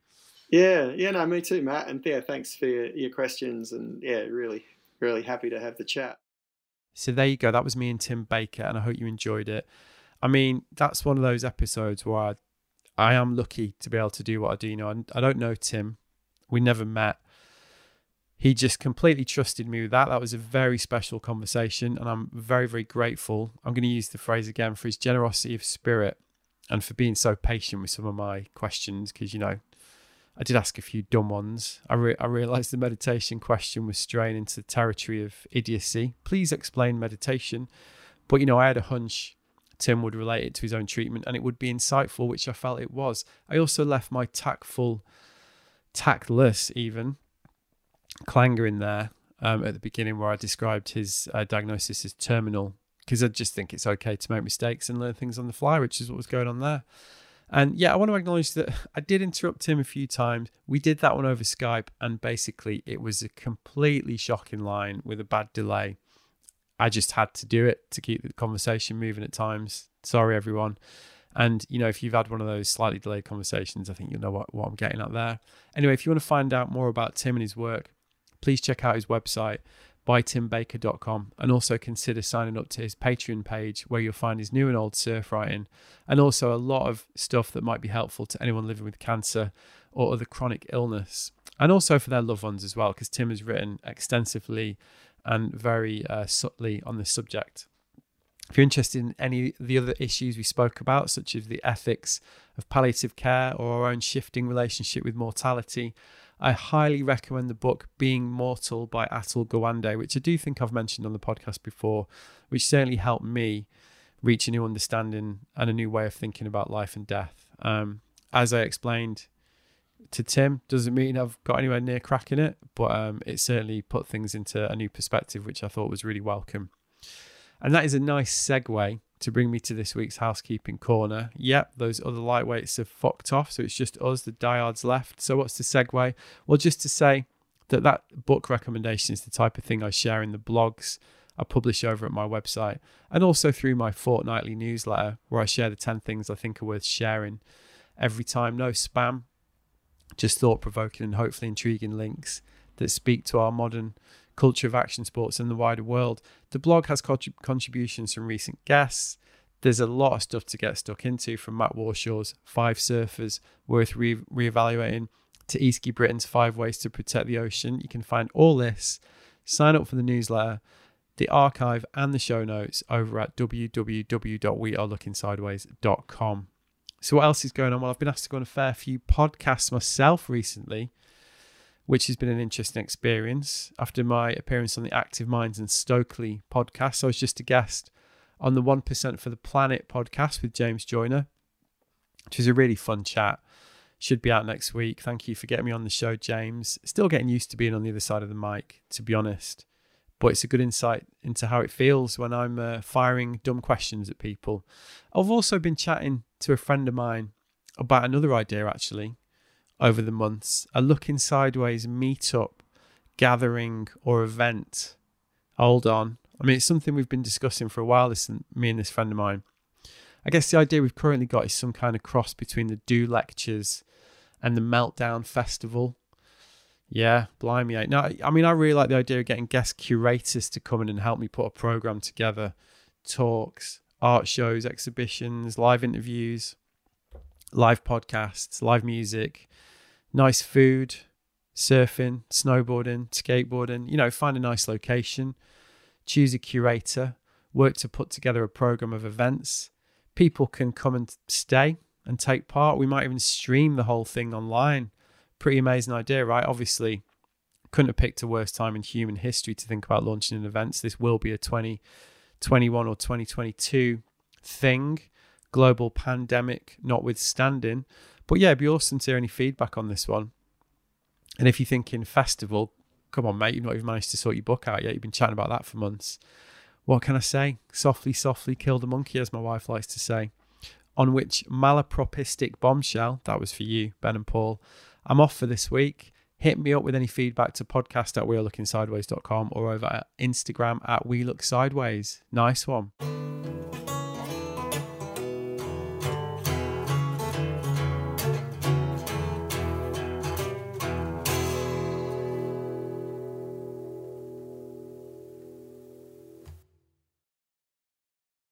Yeah, yeah, no, me too, Matt. And yeah, thanks for your, your questions. And yeah, really, really happy to have the chat. So there you go. That was me and Tim Baker, and I hope you enjoyed it. I mean, that's one of those episodes where I I am lucky to be able to do what I do. You know, I, don't know Tim. We never met. He just completely trusted me with that. That was a very special conversation, and I'm very, very grateful. I'm going to use the phrase again for his generosity of spirit and for being so patient with some of my questions. Because you know, I did ask a few dumb ones. I re- I realized the meditation question was straying into the territory of idiocy. Please explain meditation. But you know, I had a hunch Tim would relate it to his own treatment and it would be insightful, which I felt it was. I also left my tactful, tactless even, clangor in there um, at the beginning where I described his uh, diagnosis as terminal because I just think it's okay to make mistakes and learn things on the fly, which is what was going on there. And yeah, I want to acknowledge that I did interrupt him a few times. We did that one over Skype, and basically, it was a completely shocking line with a bad delay. I just had to do it to keep the conversation moving at times. Sorry, everyone. And, you know, if you've had one of those slightly delayed conversations, I think you'll know what, what I'm getting at there. Anyway, if you want to find out more about Tim and his work, please check out his website, bytimbaker.com, and also consider signing up to his Patreon page where you'll find his new and old surf writing and also a lot of stuff that might be helpful to anyone living with cancer or other chronic illness. And also for their loved ones as well, because Tim has written extensively and very uh, subtly on this subject. If you're interested in any of the other issues we spoke about, such as the ethics of palliative care or our own shifting relationship with mortality, I highly recommend the book Being Mortal by Atul Gawande, which I do think I've mentioned on the podcast before, which certainly helped me reach a new understanding and a new way of thinking about life and death. Um, as I explained to Tim, doesn't mean I've got anywhere near cracking it, but um, it certainly put things into a new perspective, which I thought was really welcome. And that is a nice segue to bring me to this week's housekeeping corner. Yep, those other lightweights have fucked off, so it's just us, the diehards left. So what's the segue? Well, just to say that that book recommendation is the type of thing I share in the blogs I publish over at my website and also through my fortnightly newsletter where I share the 10 things I think are worth sharing every time. No spam, just thought provoking and hopefully intriguing links that speak to our modern culture of action sports and the wider world. The blog has contributions from recent guests. There's a lot of stuff to get stuck into from Matt Warshaw's Five Surfers Worth re- Reevaluating to Easky Britain's Five Ways to Protect the Ocean. You can find all this, sign up for the newsletter, the archive, and the show notes over at www.wearelookingsideways.com. So, what else is going on? Well, I've been asked to go on a fair few podcasts myself recently which has been an interesting experience. After my appearance on the Active Minds and Stokely podcast, I was just a guest on the 1% for the Planet podcast with James Joyner, which was a really fun chat. Should be out next week. Thank you for getting me on the show, James. Still getting used to being on the other side of the mic, to be honest. But it's a good insight into how it feels when I'm uh, firing dumb questions at people. I've also been chatting to a friend of mine about another idea, actually, over the months a looking sideways meetup, gathering, or event. Hold on. I mean, it's something we've been discussing for a while, this me and this friend of mine. I guess the idea we've currently got is some kind of cross between the Do lectures and the Meltdown Festival. Yeah, blimey. Eh. Now, I mean, I really like the idea of getting guest curators to come in and help me put a program together talks, art shows, exhibitions, live interviews, live podcasts, live music, nice food, surfing, snowboarding, skateboarding, you know, find a nice location, choose a curator, work to put together a program of events. People can come and stay and take part. We might even stream the whole thing online. Pretty amazing idea, right? Obviously, couldn't have picked a worse time in human history to think about launching an event. This will be a 2021 or 2022 thing, global pandemic notwithstanding. But yeah, it'd be awesome to hear any feedback on this one. And if you're thinking festival, come on, mate, you've not even managed to sort your book out yet. You've been chatting about that for months. What can I say? Softly, softly kill the monkey, as my wife likes to say. On which malapropistic bombshell, that was for you, Ben and Paul. I'm off for this week. Hit me up with any feedback to podcast at wearelookingsideways.com or over at Instagram at we look sideways. Nice one.